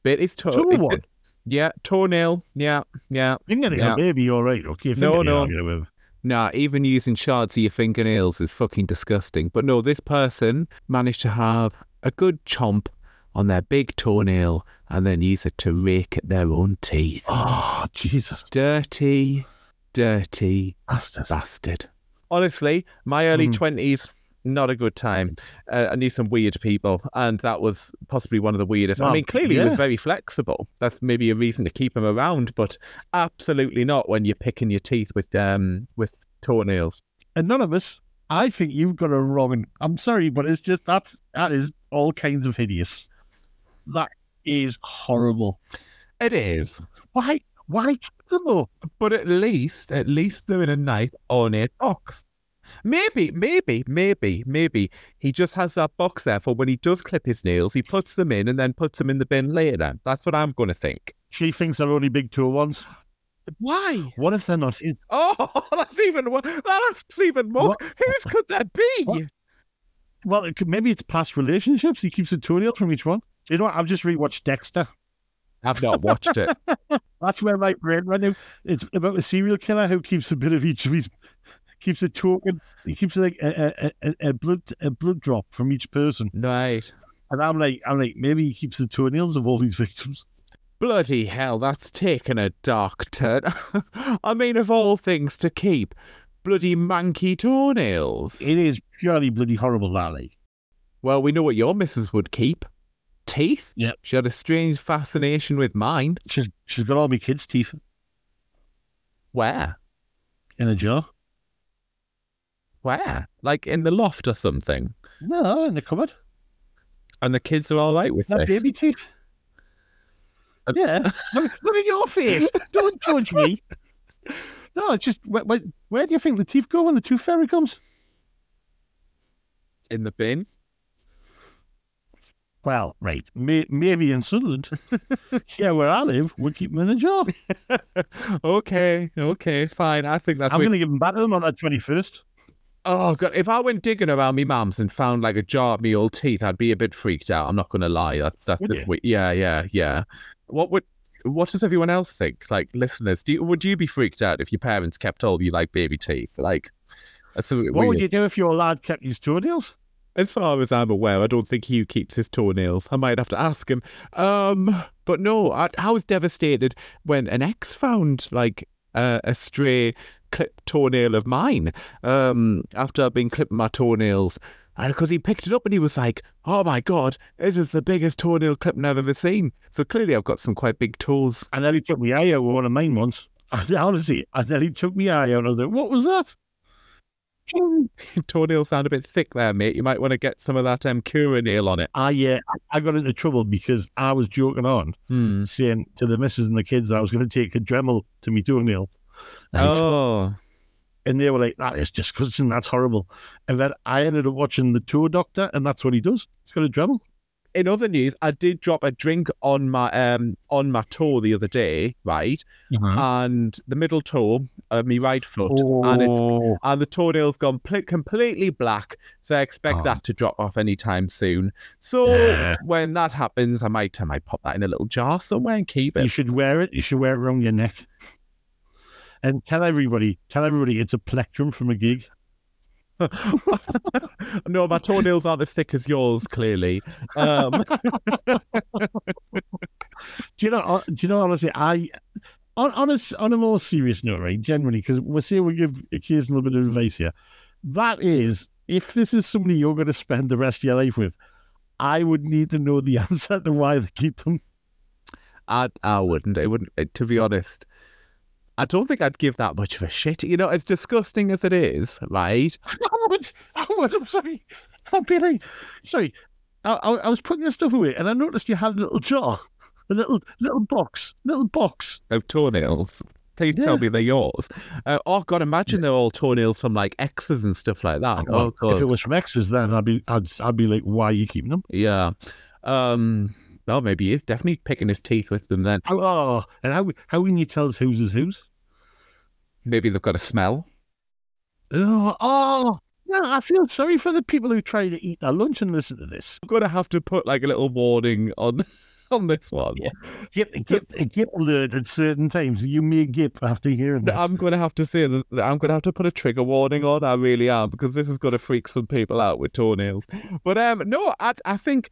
[SPEAKER 3] Bit his toe. It-
[SPEAKER 2] what?
[SPEAKER 3] it- Yeah, toenail. Yeah, yeah.
[SPEAKER 2] You're getting
[SPEAKER 3] Yeah.
[SPEAKER 2] a baby, all right, okay?
[SPEAKER 3] No, no.
[SPEAKER 2] Have.
[SPEAKER 3] Nah, even using shards of your fingernails is fucking disgusting. But no, this person managed to have a good chomp on their big toenail and then use it to rake at their own teeth.
[SPEAKER 2] Oh, Jesus.
[SPEAKER 3] Dirty, dirty
[SPEAKER 2] Bastard.
[SPEAKER 3] bastard. Honestly, my early
[SPEAKER 2] Mhm.
[SPEAKER 3] 20s, not a good time. Uh, I knew some weird people, and that was possibly one of the weirdest. I mean, clearly he was very flexible. That's maybe a reason to keep him around, but absolutely not when you're picking your teeth with um with toenails.
[SPEAKER 2] Anonymous, I think you've got a wrong. I'm sorry, but it's just that's that is all kinds of hideous. That is horrible.
[SPEAKER 3] It is.
[SPEAKER 2] Why? Why all?
[SPEAKER 3] But at least, at least they're in a nice ornate box. Maybe, maybe, maybe, maybe he just has that box there for when he does clip his nails, he puts them in and then puts them in the bin later. That's what I'm going to think.
[SPEAKER 2] She thinks they're only big toe ones.
[SPEAKER 3] Why?
[SPEAKER 2] What if they're not? his? <laughs>
[SPEAKER 3] Oh, that's even that's even more.
[SPEAKER 2] What-
[SPEAKER 3] Whose could that be?
[SPEAKER 2] What? Well, it could, maybe it's past relationships. He keeps a toenail from each one. You know what? I've just rewatched Dexter.
[SPEAKER 3] I've not watched it. <laughs>
[SPEAKER 2] That's where my brain ran out. It's about a serial killer who keeps a bit of each of his, keeps a token. He keeps like a, a, a, a blood a blood drop from each person.
[SPEAKER 3] right.
[SPEAKER 2] And I'm like, I'm like, maybe he keeps the toenails of all these victims.
[SPEAKER 3] Bloody hell, that's taken a dark turn. <laughs> I mean, of all things to keep, bloody monkey toenails.
[SPEAKER 2] It is purely bloody horrible, that like.
[SPEAKER 3] Well, we know what your missus would keep. Teeth?
[SPEAKER 2] Yep.
[SPEAKER 3] She had a strange fascination with mine.
[SPEAKER 2] She's she's got all my kids' teeth
[SPEAKER 3] Where?
[SPEAKER 2] in a jar.
[SPEAKER 3] Where? Like in the loft or something.
[SPEAKER 2] No, in the cupboard.
[SPEAKER 3] And the kids are all right with
[SPEAKER 2] That
[SPEAKER 3] this.
[SPEAKER 2] baby teeth.
[SPEAKER 3] Uh,
[SPEAKER 2] Yeah. <laughs> look, look at your face. Don't judge me. No, it's just where, where, where do you think the teeth go when the tooth fairy comes?
[SPEAKER 3] In the bin.
[SPEAKER 2] Well, right, may, maybe in Sunderland. <laughs> yeah, where I live, we keep them in a jar. <laughs>
[SPEAKER 3] okay, okay, fine. I think that's
[SPEAKER 2] I'm going to give them back to them on that 21st.
[SPEAKER 3] Oh god, if I went digging around me mum's and found like a jar of me old teeth, I'd be a bit freaked out. I'm not gonna lie. That's that's
[SPEAKER 2] Would
[SPEAKER 3] just
[SPEAKER 2] you?
[SPEAKER 3] yeah, yeah, yeah. What would what does everyone else think? Like listeners, do you, would you be freaked out if your parents kept all you like baby teeth? Like that's
[SPEAKER 2] What would you do if your lad kept his toenails?
[SPEAKER 3] As far as I'm aware, I don't think Hugh keeps his toenails. I might have to ask him. Um, but no, I, I was devastated when an ex found like uh, a stray clipped toenail of mine. Um, after I'd been clipping my toenails, and because he picked it up and he was like, "Oh my god, this is the biggest toenail clipping I've ever seen." So clearly, I've got some quite big toes.
[SPEAKER 2] And then he took me out with one of mine once. <laughs> Honestly, and then he took me out and I was like, what was that? <laughs>
[SPEAKER 3] Your toenails sound a bit thick there, mate. You might want to get some of that um, Curanail on it.
[SPEAKER 2] I uh, I got into trouble because I was joking on,
[SPEAKER 3] Hmm.
[SPEAKER 2] saying to the missus and the kids I was going to take a Dremel to me toenail.
[SPEAKER 3] Oh,
[SPEAKER 2] And they were like, that is disgusting. That's horrible. And then I ended up watching The Toe Doctor, and that's what he does. He's got a Dremel.
[SPEAKER 3] In other news, I did drop a drink on my um on my toe the other day, right? And the middle toe of my right foot, and it's
[SPEAKER 2] Oh,
[SPEAKER 3] and the toenail's gone pl- completely black. So I expect
[SPEAKER 2] Oh.
[SPEAKER 3] that to drop off anytime soon. So
[SPEAKER 2] Yeah.
[SPEAKER 3] when that happens, I might I might pop that in a little jar somewhere and keep it.
[SPEAKER 2] you should wear it. You should wear it around your neck. And tell everybody, tell everybody it's a plectrum from a gig. <laughs>
[SPEAKER 3] no, my toenails aren't as thick as yours, clearly. Um, <laughs>
[SPEAKER 2] Do you know? Do you know? Honestly, I on on a on a more serious note, right? Generally, because we're seeing we give occasional bit of advice here. That is, if this is somebody you're going to spend the rest of your life with, I would need to know the <laughs> answer to why they keep them.
[SPEAKER 3] I I wouldn't. I wouldn't. uh, To be honest, I don't think I'd give that much of a shit. You know, as disgusting as it is, right? <laughs>
[SPEAKER 2] I would. I would. I'm sorry. I'd be like, sorry. I, I, I was putting your stuff away, and I noticed you had a little jar, a little little box, little box.
[SPEAKER 3] Of toenails. Please
[SPEAKER 2] Yeah.
[SPEAKER 3] tell me they're yours. Uh, oh God, imagine they're all toenails from like X's and stuff like that. Oh
[SPEAKER 2] if
[SPEAKER 3] God,
[SPEAKER 2] it was from extras, then I'd be, I'd, I'd be like, why are you keeping them?
[SPEAKER 3] yeah. Um. Well, maybe he is definitely picking his teeth with them. Then
[SPEAKER 2] How, oh, and how how can you tell whose is whose?
[SPEAKER 3] Maybe they've got a smell.
[SPEAKER 2] Oh, oh, no, I feel sorry for the people who try to eat their lunch and listen to this.
[SPEAKER 3] I'm gonna have to put like a little warning on <laughs> on this one.
[SPEAKER 2] Yeah. Gip, gip, gip alert at certain times. You may gip after hearing this.
[SPEAKER 3] I'm going to have to say that that I'm going to have to put a trigger warning on. I really am because this is going to freak some people out with toenails. But um, no, I I think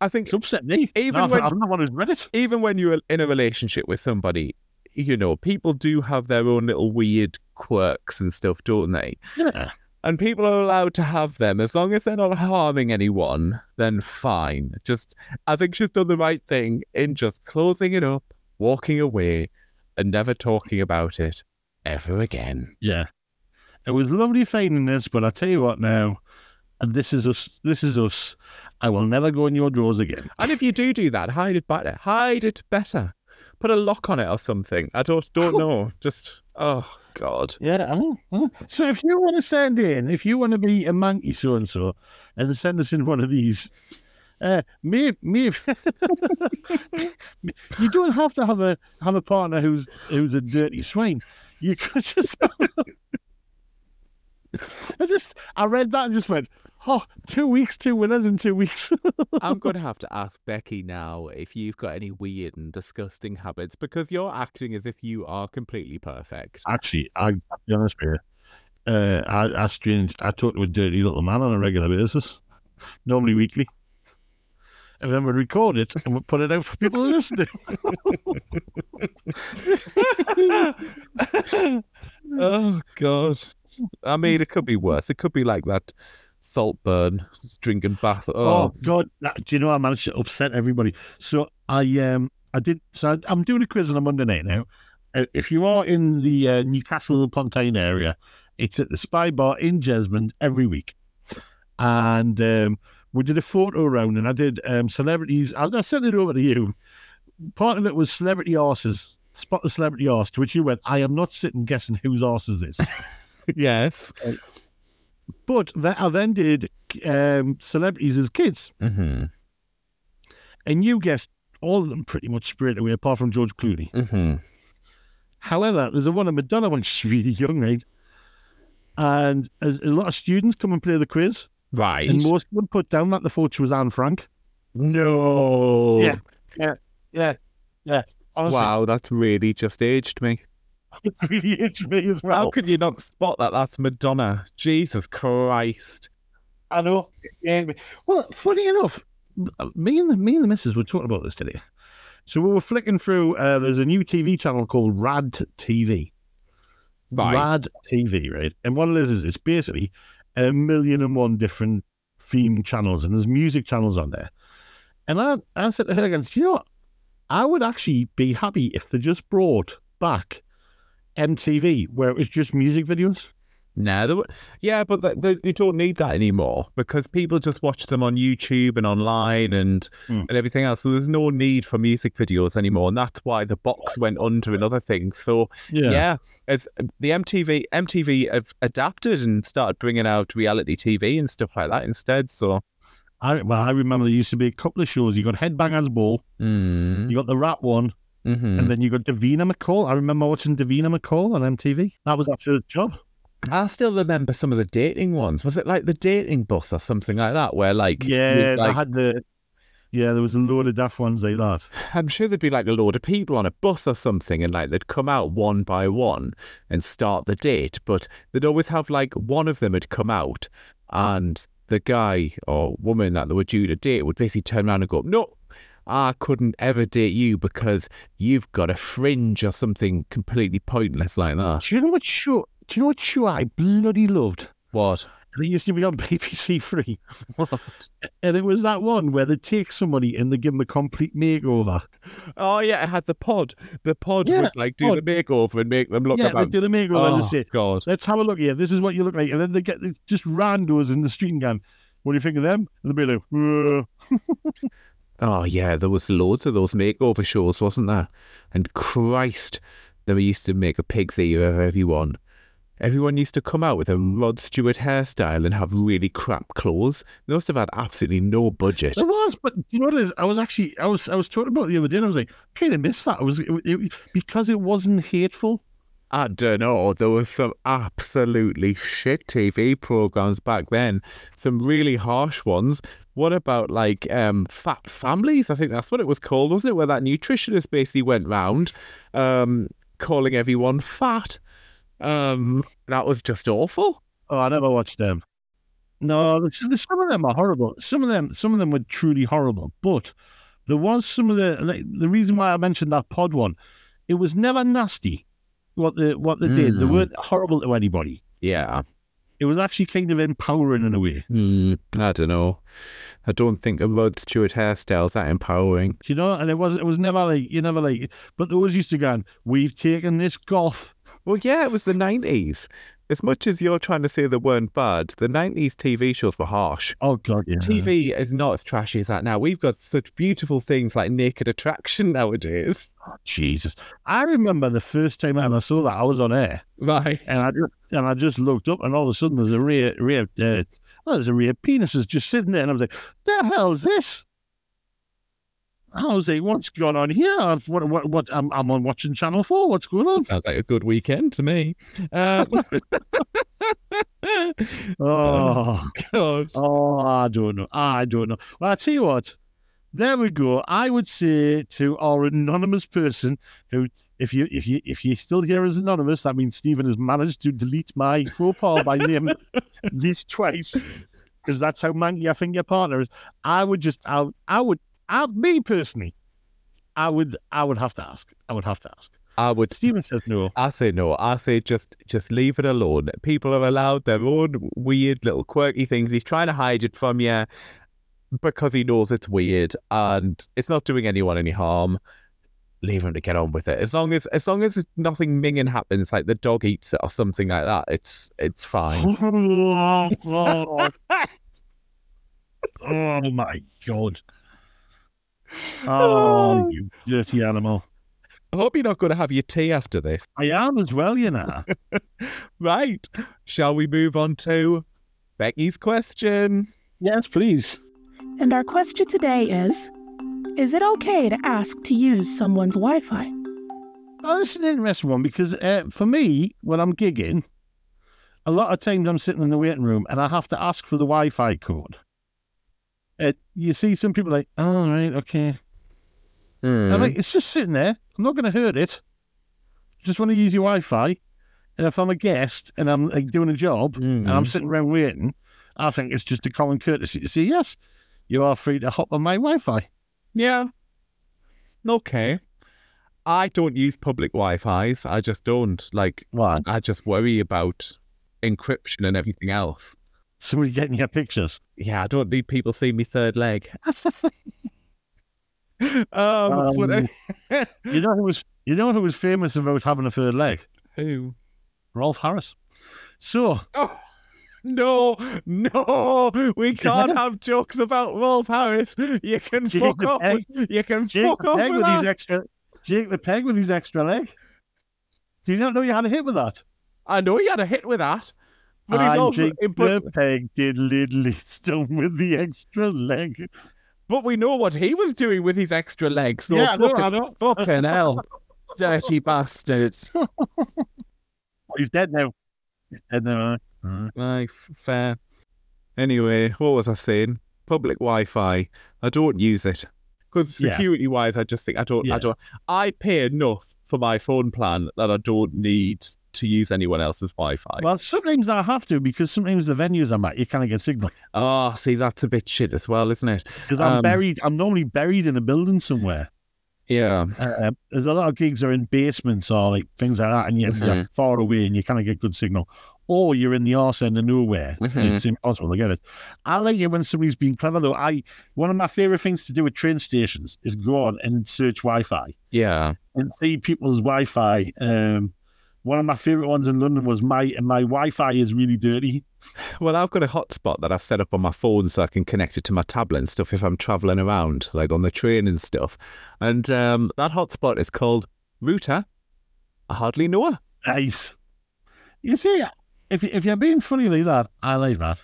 [SPEAKER 3] I think
[SPEAKER 2] it's upset me.
[SPEAKER 3] Even
[SPEAKER 2] I'm,
[SPEAKER 3] when-
[SPEAKER 2] I'm the one who's read it.
[SPEAKER 3] even when you're in a relationship with somebody, you know, people do have their own little weird quirks and stuff, don't they?
[SPEAKER 2] Yeah.
[SPEAKER 3] And people are allowed to have them as long as they're not harming anyone. Then fine. Just I think she's done the right thing in just closing it up, walking away, and never talking about it ever again.
[SPEAKER 2] Yeah. It was lovely finding this, but I tell you what now, and this is us. This is us. I will never go in your drawers again.
[SPEAKER 3] And if you do do that, hide it better. Hide it better. Put a lock on it or something. I don't don't <laughs> know. Just oh god.
[SPEAKER 2] Yeah. I know, I know. So if you want to send in, if you want to be a monkey so and so, and send us in one of these, uh, maybe, maybe <laughs> you don't have to have a have a partner who's who's a dirty swine. You could <laughs> just. I just I read that and just went, oh, two weeks, two winners in two weeks. <laughs>
[SPEAKER 3] I'm going to have to ask Becky now if you've got any weird and disgusting habits because you're acting as if you are completely perfect.
[SPEAKER 2] Actually, I, I'll be honest with you. Uh, I, I strange. I talk to a dirty little man on a regular basis, normally weekly. And then we record it and we put it out for people to listen to. <laughs>
[SPEAKER 3] oh god. I mean, it could be worse. It could be like that Saltburn drinking bath.
[SPEAKER 2] Oh,
[SPEAKER 3] Oh,
[SPEAKER 2] God! Do you know I managed to upset everybody? So I um I did. So I, I'm doing a quiz on a Monday night now. Uh, if you are in the uh, Newcastle upon area, it's at the Spy Bar in Jesmond every week, and um, we did a photo round, and I did um, celebrities. I, I sent it over to you. Part of it was celebrity arses. Spot the celebrity arse. To which you went, I am not sitting guessing whose arse is this. <laughs>
[SPEAKER 3] yes.
[SPEAKER 2] But then, I then did um, celebrities as kids.
[SPEAKER 3] Mm-hmm.
[SPEAKER 2] and you guessed all of them pretty much straight away, apart from George Clooney.
[SPEAKER 3] Mm-hmm.
[SPEAKER 2] However, there's a one of Madonna when she's really young, right? And a, a lot of students come and play the quiz,
[SPEAKER 3] Right.
[SPEAKER 2] and most of them put down that the thought she was Anne Frank.
[SPEAKER 3] no.
[SPEAKER 2] Yeah. Yeah, yeah, yeah. Honestly,
[SPEAKER 3] Wow, that's really just aged me.
[SPEAKER 2] It <laughs> really hits me as well.
[SPEAKER 3] How could you not spot that? That's Madonna. Jesus Christ.
[SPEAKER 2] I know. Yeah. Well, funny enough, me and the me and the missus were talking about this today. So we were flicking through. Uh, there's a new TV channel called Rad TV.
[SPEAKER 3] Right.
[SPEAKER 2] Rad TV, right? And what it is is it's basically a million and one different theme channels, and there's music channels on there. And I, I said to her again, you know what? I would actually be happy if they just brought back MTV, where it was just music videos.
[SPEAKER 3] Nah, they, were- yeah, but they, they, they don't need that anymore because people just watch them on YouTube and online and
[SPEAKER 2] Hmm.
[SPEAKER 3] and everything else. So there's no need for music videos anymore, and that's why the box went under and other things. So yeah, it's the MTV MTV have adapted and started bringing out reality TV and stuff like that instead. So
[SPEAKER 2] I, well, I remember there used to be a couple of shows. You got Headbangers Ball,
[SPEAKER 3] mm,
[SPEAKER 2] you got the rap one,
[SPEAKER 3] mhm.
[SPEAKER 2] and then you got Davina McCall. I remember watching Davina McCall on MTV. That was after the job.
[SPEAKER 3] I still remember some of the dating ones. Was it like the dating bus or something like that? Where like
[SPEAKER 2] Yeah,
[SPEAKER 3] like,
[SPEAKER 2] had the. Yeah, there was a load of daft ones like that.
[SPEAKER 3] I'm sure there'd be like a load of people on a bus or something, and like they'd come out one by one and start the date, but they'd always have like one of them had come out, and the guy or woman that they were due to date would basically turn around and go, "No, I couldn't ever date you because you've got a fringe or something completely pointless like that."
[SPEAKER 2] Do you know what show? Do you know what show I bloody loved?
[SPEAKER 3] What?
[SPEAKER 2] And it used to be on <laughs> BBC Three, What? and it was that one where they take somebody and they give them a complete makeover.
[SPEAKER 3] Oh yeah, it had the pod. The pod
[SPEAKER 2] Yeah,
[SPEAKER 3] would like do
[SPEAKER 2] pod.
[SPEAKER 3] the makeover and make them look
[SPEAKER 2] yeah, they do the makeover and
[SPEAKER 3] Oh
[SPEAKER 2] they say,
[SPEAKER 3] God!
[SPEAKER 2] "Let's have a look here. This is what you look like." And then they get just randos in the street and going, "What do you think of them?" And they'll be like. <laughs>
[SPEAKER 3] Oh yeah, there was loads of those makeover shows, wasn't there? And Christ, they used to make a pig's ear of everyone. Everyone used to come out with a Rod Stewart hairstyle and have really crap clothes. They must have had absolutely no budget.
[SPEAKER 2] There was, but you know what it is? I was actually, I was, I was talking about it the other day. and I was like, I kind of missed that. I was it, it, because it wasn't hateful.
[SPEAKER 3] I don't know. There was some absolutely shit TV programs back then. Some really harsh ones. What about like um, Fat Families? I think that's what it was called, wasn't it? Where that nutritionist basically went round um, calling everyone fat. Um, that was just awful.
[SPEAKER 2] Oh, I never watched them. No, some of them are horrible. Some of them, some of them were truly horrible. But there was some of the like, the reason why I mentioned that pod one. It was never nasty. What the what they did, they
[SPEAKER 3] Mm.
[SPEAKER 2] weren't horrible to anybody.
[SPEAKER 3] Yeah.
[SPEAKER 2] It was actually kind of empowering in a way.
[SPEAKER 3] Hmm, I don't know. I don't think a Rod Stewart hairstyle's that empowering.
[SPEAKER 2] You know, and it was it was never like you never like. But always used to go, "We've taken this goth."
[SPEAKER 3] Well, yeah, it was the 90s. As much as you're trying to say they weren't bad, the 90s TV shows were harsh.
[SPEAKER 2] Oh God, yeah.
[SPEAKER 3] TV is not as trashy as that now. We've got such beautiful things like Naked Attraction nowadays.
[SPEAKER 2] Jesus, I remember the first time I ever saw that. I was on air,
[SPEAKER 3] Right.
[SPEAKER 2] and I just and I just looked up, and all of a sudden there's a rear rear uh, well, there's a rear penises just sitting there, and I was like, "The hell's this?" I was like, "What's going on here? What what what? I'm I'm on watching Channel Four. What's going on?"
[SPEAKER 3] Sounds like a good weekend to me. Uh, <laughs> <laughs>
[SPEAKER 2] Oh.
[SPEAKER 3] God.
[SPEAKER 2] Oh, I don't know. I don't know. Well, I tell you what. There we go. I would say to our anonymous person who, if you if you if you're still here as anonymous, that means Steven has managed to delete my faux pas by name at least twice, because that's how manky I think your partner is. I would just, I, I would, I, me personally, I would, I would have to ask. I would have to ask.
[SPEAKER 3] I would
[SPEAKER 2] Steven says no.
[SPEAKER 3] I say no. I say just just leave it alone. People are allowed their own weird little quirky things. He's trying to hide it from you because he knows it's weird and it's not doing anyone any harm. Leave him to get on with it. As long as as long as nothing minging happens, like the dog eats it or something like that, it's it's fine. <laughs> <laughs>
[SPEAKER 2] oh, my god! Oh, you dirty animal!
[SPEAKER 3] I hope you're not going to have your tea after this.
[SPEAKER 2] I am as well, you know. <laughs>
[SPEAKER 3] Right. Shall we move on to Becky's question?
[SPEAKER 2] yes, please.
[SPEAKER 1] And our question today is Is it okay to ask to use someone's Wi Fi?
[SPEAKER 2] Oh, this is an interesting one because uh, for me, when I'm gigging, a lot of times I'm sitting in the waiting room and I have to ask for the Wi-Fi code. Uh, you see some people like, oh, right, okay.
[SPEAKER 3] Hmm.
[SPEAKER 2] I'm like, it's just sitting there. I'm not going to hurt it. Just want to use your Wi-Fi. And if I'm a guest and I'm like doing a job and I'm
[SPEAKER 3] Mhm.
[SPEAKER 2] sitting around waiting, I think it's just a common courtesy to say, yes, you are free to hop on my Wi-Fi.
[SPEAKER 3] Yeah. Okay. I don't use public Wi-Fi's. I just don't. Like,
[SPEAKER 2] Why?
[SPEAKER 3] I just worry about encryption and everything else.
[SPEAKER 2] Somebody getting your pictures.
[SPEAKER 3] Yeah, I don't need people seeing me third leg. <laughs> um,
[SPEAKER 2] Um, <laughs> You know who was you know who was famous about having a third leg?
[SPEAKER 3] who?
[SPEAKER 2] Rolf Harris. So,
[SPEAKER 3] Oh, no, no, we <laughs> can't have jokes about Rolf Harris. You can
[SPEAKER 2] Jake
[SPEAKER 3] fuck off.
[SPEAKER 2] Peg-
[SPEAKER 3] With, you can
[SPEAKER 2] Jake
[SPEAKER 3] fuck
[SPEAKER 2] the
[SPEAKER 3] off
[SPEAKER 2] Peg
[SPEAKER 3] with
[SPEAKER 2] with his
[SPEAKER 3] that.
[SPEAKER 2] extra. Jake the Peg with his extra leg. Do you not know you had a hit with that?
[SPEAKER 3] I know he had a hit with that, but he's also. But,
[SPEAKER 2] the Peg did Lidley Stone with the extra leg.
[SPEAKER 3] but we know what he was doing with his extra legs. So
[SPEAKER 2] yeah, I know,
[SPEAKER 3] fucking,
[SPEAKER 2] I know. <laughs>
[SPEAKER 3] fucking hell, dirty bastards.
[SPEAKER 2] He's dead now. He's dead now. Uh,
[SPEAKER 3] Aye, fair. Anyway, what was I saying? Public Wi-Fi. I don't use it because
[SPEAKER 2] Yeah.
[SPEAKER 3] security-wise, I just think I don't. I don't. I pay enough for my phone plan that I don't need to use anyone else's Wi-Fi.
[SPEAKER 2] well, sometimes I have to because sometimes the venues I'm at, you can't get signal.
[SPEAKER 3] Oh, see, that's a bit shit as well, isn't it?
[SPEAKER 2] Because I'm
[SPEAKER 3] Um,
[SPEAKER 2] buried, I'm normally buried in a building somewhere.
[SPEAKER 3] Yeah.
[SPEAKER 2] Uh, there's a lot of gigs are in basements or like things like that, and you're, you're
[SPEAKER 3] Mhm.
[SPEAKER 2] far away and you kind of get good signal. Or you're in the arse end of nowhere. and
[SPEAKER 3] Mhm.
[SPEAKER 2] It's impossible to get it. I like it when somebody's being clever though. I one of my favorite things to do at train stations is go on and search Wi-Fi
[SPEAKER 3] Yeah.
[SPEAKER 2] and see people's Wi-Fi. Um, one of my favorite ones in London was my my Wi-Fi is really dirty.
[SPEAKER 3] Well, I've got a hotspot that I've set up on my phone so I can connect it to my tablet and stuff if I'm traveling around, like on the train and stuff. And um, that hotspot is called Router. I hardly know her.
[SPEAKER 2] Nice. You see, if if you're being funny like that, I like that.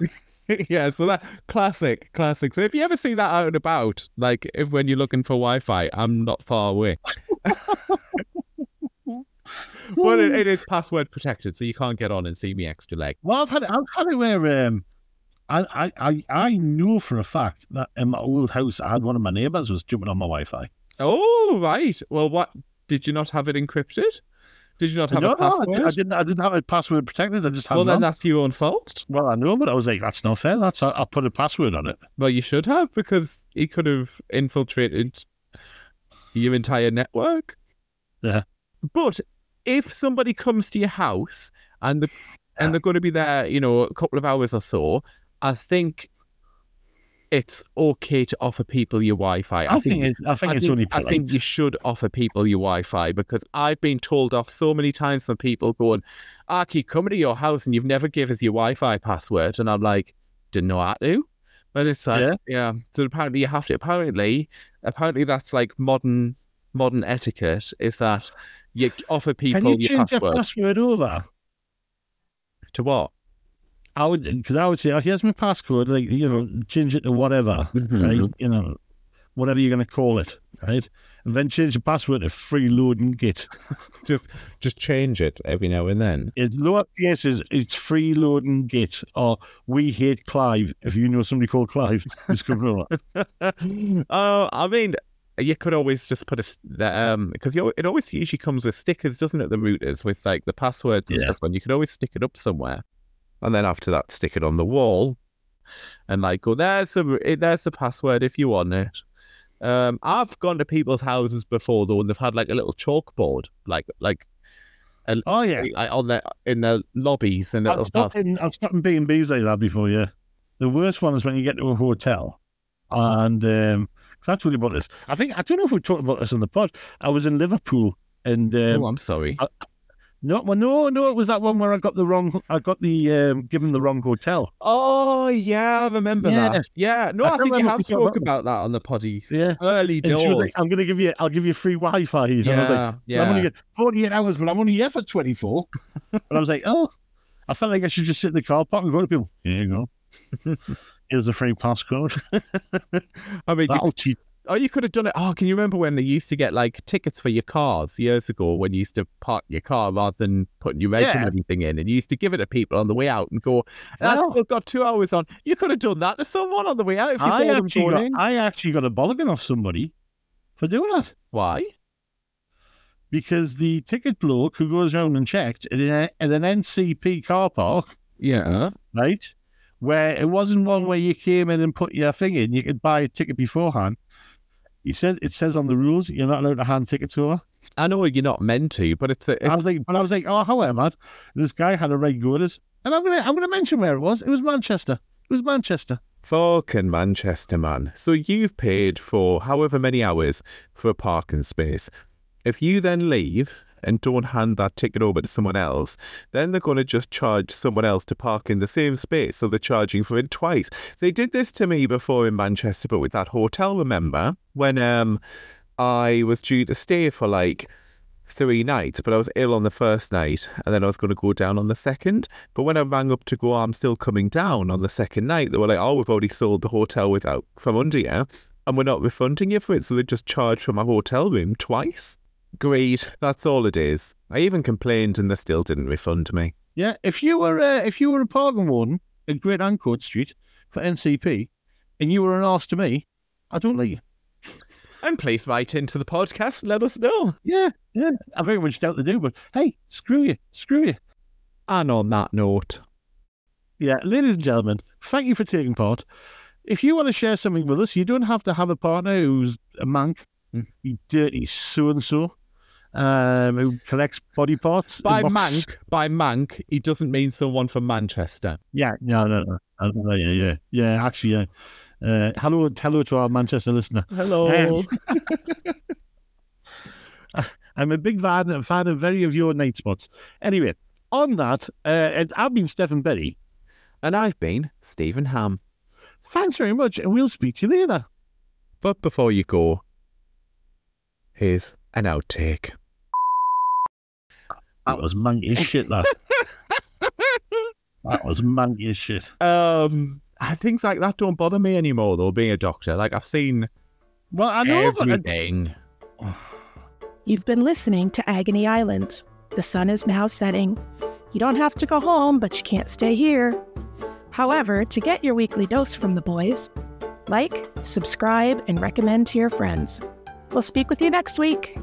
[SPEAKER 2] <laughs>
[SPEAKER 3] yeah, so that classic, classic. So if you ever see that out and about, like if when you're looking for Wi-Fi, I'm not far away. <laughs> <laughs> but it, it is password protected, so you can't get on and see me extra leg.
[SPEAKER 2] Well, I've had I've had it where um, I, I I I know for a fact that in my old house, I had one of my neighbours was jumping on my Wi-Fi.
[SPEAKER 3] Oh right. Well, what did you not have it encrypted? Did you not have
[SPEAKER 2] no,
[SPEAKER 3] a password?
[SPEAKER 2] did, I didn't. I didn't have it password protected. I just had
[SPEAKER 3] well, then
[SPEAKER 2] none.
[SPEAKER 3] that's your own fault.
[SPEAKER 2] Well, I know, but I was like, that's not fair. That's I, I put a password on it.
[SPEAKER 3] Well, you should have because he could have infiltrated your entire network.
[SPEAKER 2] Yeah.
[SPEAKER 3] But if somebody comes to your house and the and they're going to be there, you know, a couple of hours or so, I think it's okay to offer people your Wi-Fi.
[SPEAKER 2] I, think, it, I think
[SPEAKER 3] I
[SPEAKER 2] it's
[SPEAKER 3] think,
[SPEAKER 2] only
[SPEAKER 3] I think you should offer people your Wi-Fi because I've been told off so many times from people going, ah, "I keep coming to your house and you've never given us your Wi-Fi password," and I'm like, "Didn't know how to." But it's like,
[SPEAKER 2] Yeah.
[SPEAKER 3] yeah. So apparently you have to. Apparently, apparently that's like modern modern etiquette is that you offer people
[SPEAKER 2] Can you
[SPEAKER 3] your
[SPEAKER 2] change your
[SPEAKER 3] password
[SPEAKER 2] password over?
[SPEAKER 3] to what?
[SPEAKER 2] I would, because I would say, oh, here's my passcode. Like you know, change it to whatever,
[SPEAKER 3] Mm-hmm.
[SPEAKER 2] right? You know, whatever you're going to call it, right? And then change the password to freeloading git. <laughs>
[SPEAKER 3] Just just change it every now and then.
[SPEAKER 2] It's lower cases. It's freeloading git or we hate Clive. If you know somebody called Clive, coming <laughs> from
[SPEAKER 3] oh, I mean, you could always just put a um because it always usually comes with stickers, doesn't it? The routers with like the passwords and
[SPEAKER 2] Yeah.
[SPEAKER 3] stuff on. You could always stick it up somewhere, and then after that, stick it on the wall, and like go there's the there's the password if you want it. Um, I've gone to people's houses before though, and they've had like a little chalkboard, like like and
[SPEAKER 2] Oh yeah,
[SPEAKER 3] like, on the in the lobbies, and
[SPEAKER 2] I've stopped in. I've stopped in B and B's like that before. Yeah, the worst one is when you get to a hotel, and um, cause I told you about this. I think I don't know if we talked about this on the pod. I was in Liverpool, and um,
[SPEAKER 3] oh, I'm sorry.
[SPEAKER 2] no, well, no, no, it was that one where I got the wrong. I got the um, given the wrong hotel.
[SPEAKER 3] Oh yeah, I remember
[SPEAKER 2] Yeah.
[SPEAKER 3] that. Yeah, no,
[SPEAKER 2] I
[SPEAKER 3] I, think you have
[SPEAKER 2] if we talked
[SPEAKER 3] spoke about that on the poddy
[SPEAKER 2] Yeah.
[SPEAKER 3] early doors.
[SPEAKER 2] like, I'm going to give you, I'll give you free Wi-Fi. And I was like,
[SPEAKER 3] yeah,
[SPEAKER 2] "But I'm
[SPEAKER 3] yeah.
[SPEAKER 2] only get 48 hours, but I'm only here for 24. <laughs> and I was like, oh, I felt like I should just sit in the car park and go to people. Here you go. <laughs> Here's the free passcode. <laughs>
[SPEAKER 3] I mean,
[SPEAKER 2] That'll teach.
[SPEAKER 3] oh, you could have done it. Oh, can you remember when they used to get like tickets for your cars years ago when you used to park your car rather than putting your reg and everything in, and you used to give it to people on the way out and go, "That's
[SPEAKER 2] Well-
[SPEAKER 3] still got two hours on." You could have done that to someone on the way out if you
[SPEAKER 2] I
[SPEAKER 3] saw them
[SPEAKER 2] actually,
[SPEAKER 3] going
[SPEAKER 2] got,
[SPEAKER 3] in.
[SPEAKER 2] I actually got a bollocking off somebody for doing that
[SPEAKER 3] Why?
[SPEAKER 2] because the ticket bloke who goes around and checked at an, at an NCP car park,
[SPEAKER 3] Yeah.
[SPEAKER 2] right, where it wasn't one where you came in and put your thing in, you could buy a ticket beforehand. You said it says on the rules you're not allowed to hand tickets over.
[SPEAKER 3] I know you're not meant to, but it's a,
[SPEAKER 2] I
[SPEAKER 3] it's,
[SPEAKER 2] was like, but I was like, oh, however, man, this guy had a right go and I'm gonna, I'm gonna mention where it was. It was Manchester. It was Manchester.
[SPEAKER 3] Fucking Manchester, man. So you've paid for however many hours for a parking space. If you then leave and don't hand that ticket over to someone else, then they're going to just charge someone else to park in the same space. So they're charging for it twice. They did this to me before in Manchester, but with that hotel, remember? When um, I was due to stay for like three nights, but I was ill on the first night and then I was going to go down on the second. But when I rang up to go, I'm still coming down on the second night, they were like, oh, we've already sold the hotel without from under you and we're not refunding you for it. So they just charged for my hotel room twice. Great. That's all it is. I even complained and they still didn't refund me.
[SPEAKER 2] Yeah, if you were uh, if you were a parking warden at Great Ancoats Street for NCP and you were an ass to me, I don't like you.
[SPEAKER 3] And please write into the podcast and let us know.
[SPEAKER 2] Yeah, yeah. I very much doubt they do, but hey, screw you, screw you.
[SPEAKER 3] And on that note,
[SPEAKER 2] Yeah, ladies and gentlemen, thank you for taking part. If you want to share something with us, you don't have to have a partner who's a mank,
[SPEAKER 3] Mm.
[SPEAKER 2] you dirty so and so, um, who collects body parts.
[SPEAKER 3] by mank, by mank, he doesn't mean someone from Manchester.
[SPEAKER 2] Yeah, no, no, no, yeah, yeah, yeah. Actually, yeah. Uh, hello, hello to our Manchester listener.
[SPEAKER 3] Hello. <laughs>
[SPEAKER 2] I'm a big fan, a fan of very of your night spots. Anyway, on that, uh, and I've been Steven Berry.
[SPEAKER 3] and I've been Steven Ham.
[SPEAKER 2] Thanks very much, and we'll speak to you later.
[SPEAKER 3] But before you go, here's an outtake.
[SPEAKER 2] That was manky as shit, that. that was manky as shit.
[SPEAKER 3] Um, things like that don't bother me anymore, though. Being a doctor, like I've seen
[SPEAKER 2] Well, I know, but
[SPEAKER 3] everything.
[SPEAKER 1] You've been listening to Agony Island. The sun is now setting. You don't have to go home, but you can't stay here. However, to get your weekly dose from the boys, like, subscribe, and recommend to your friends. We'll speak with you next week.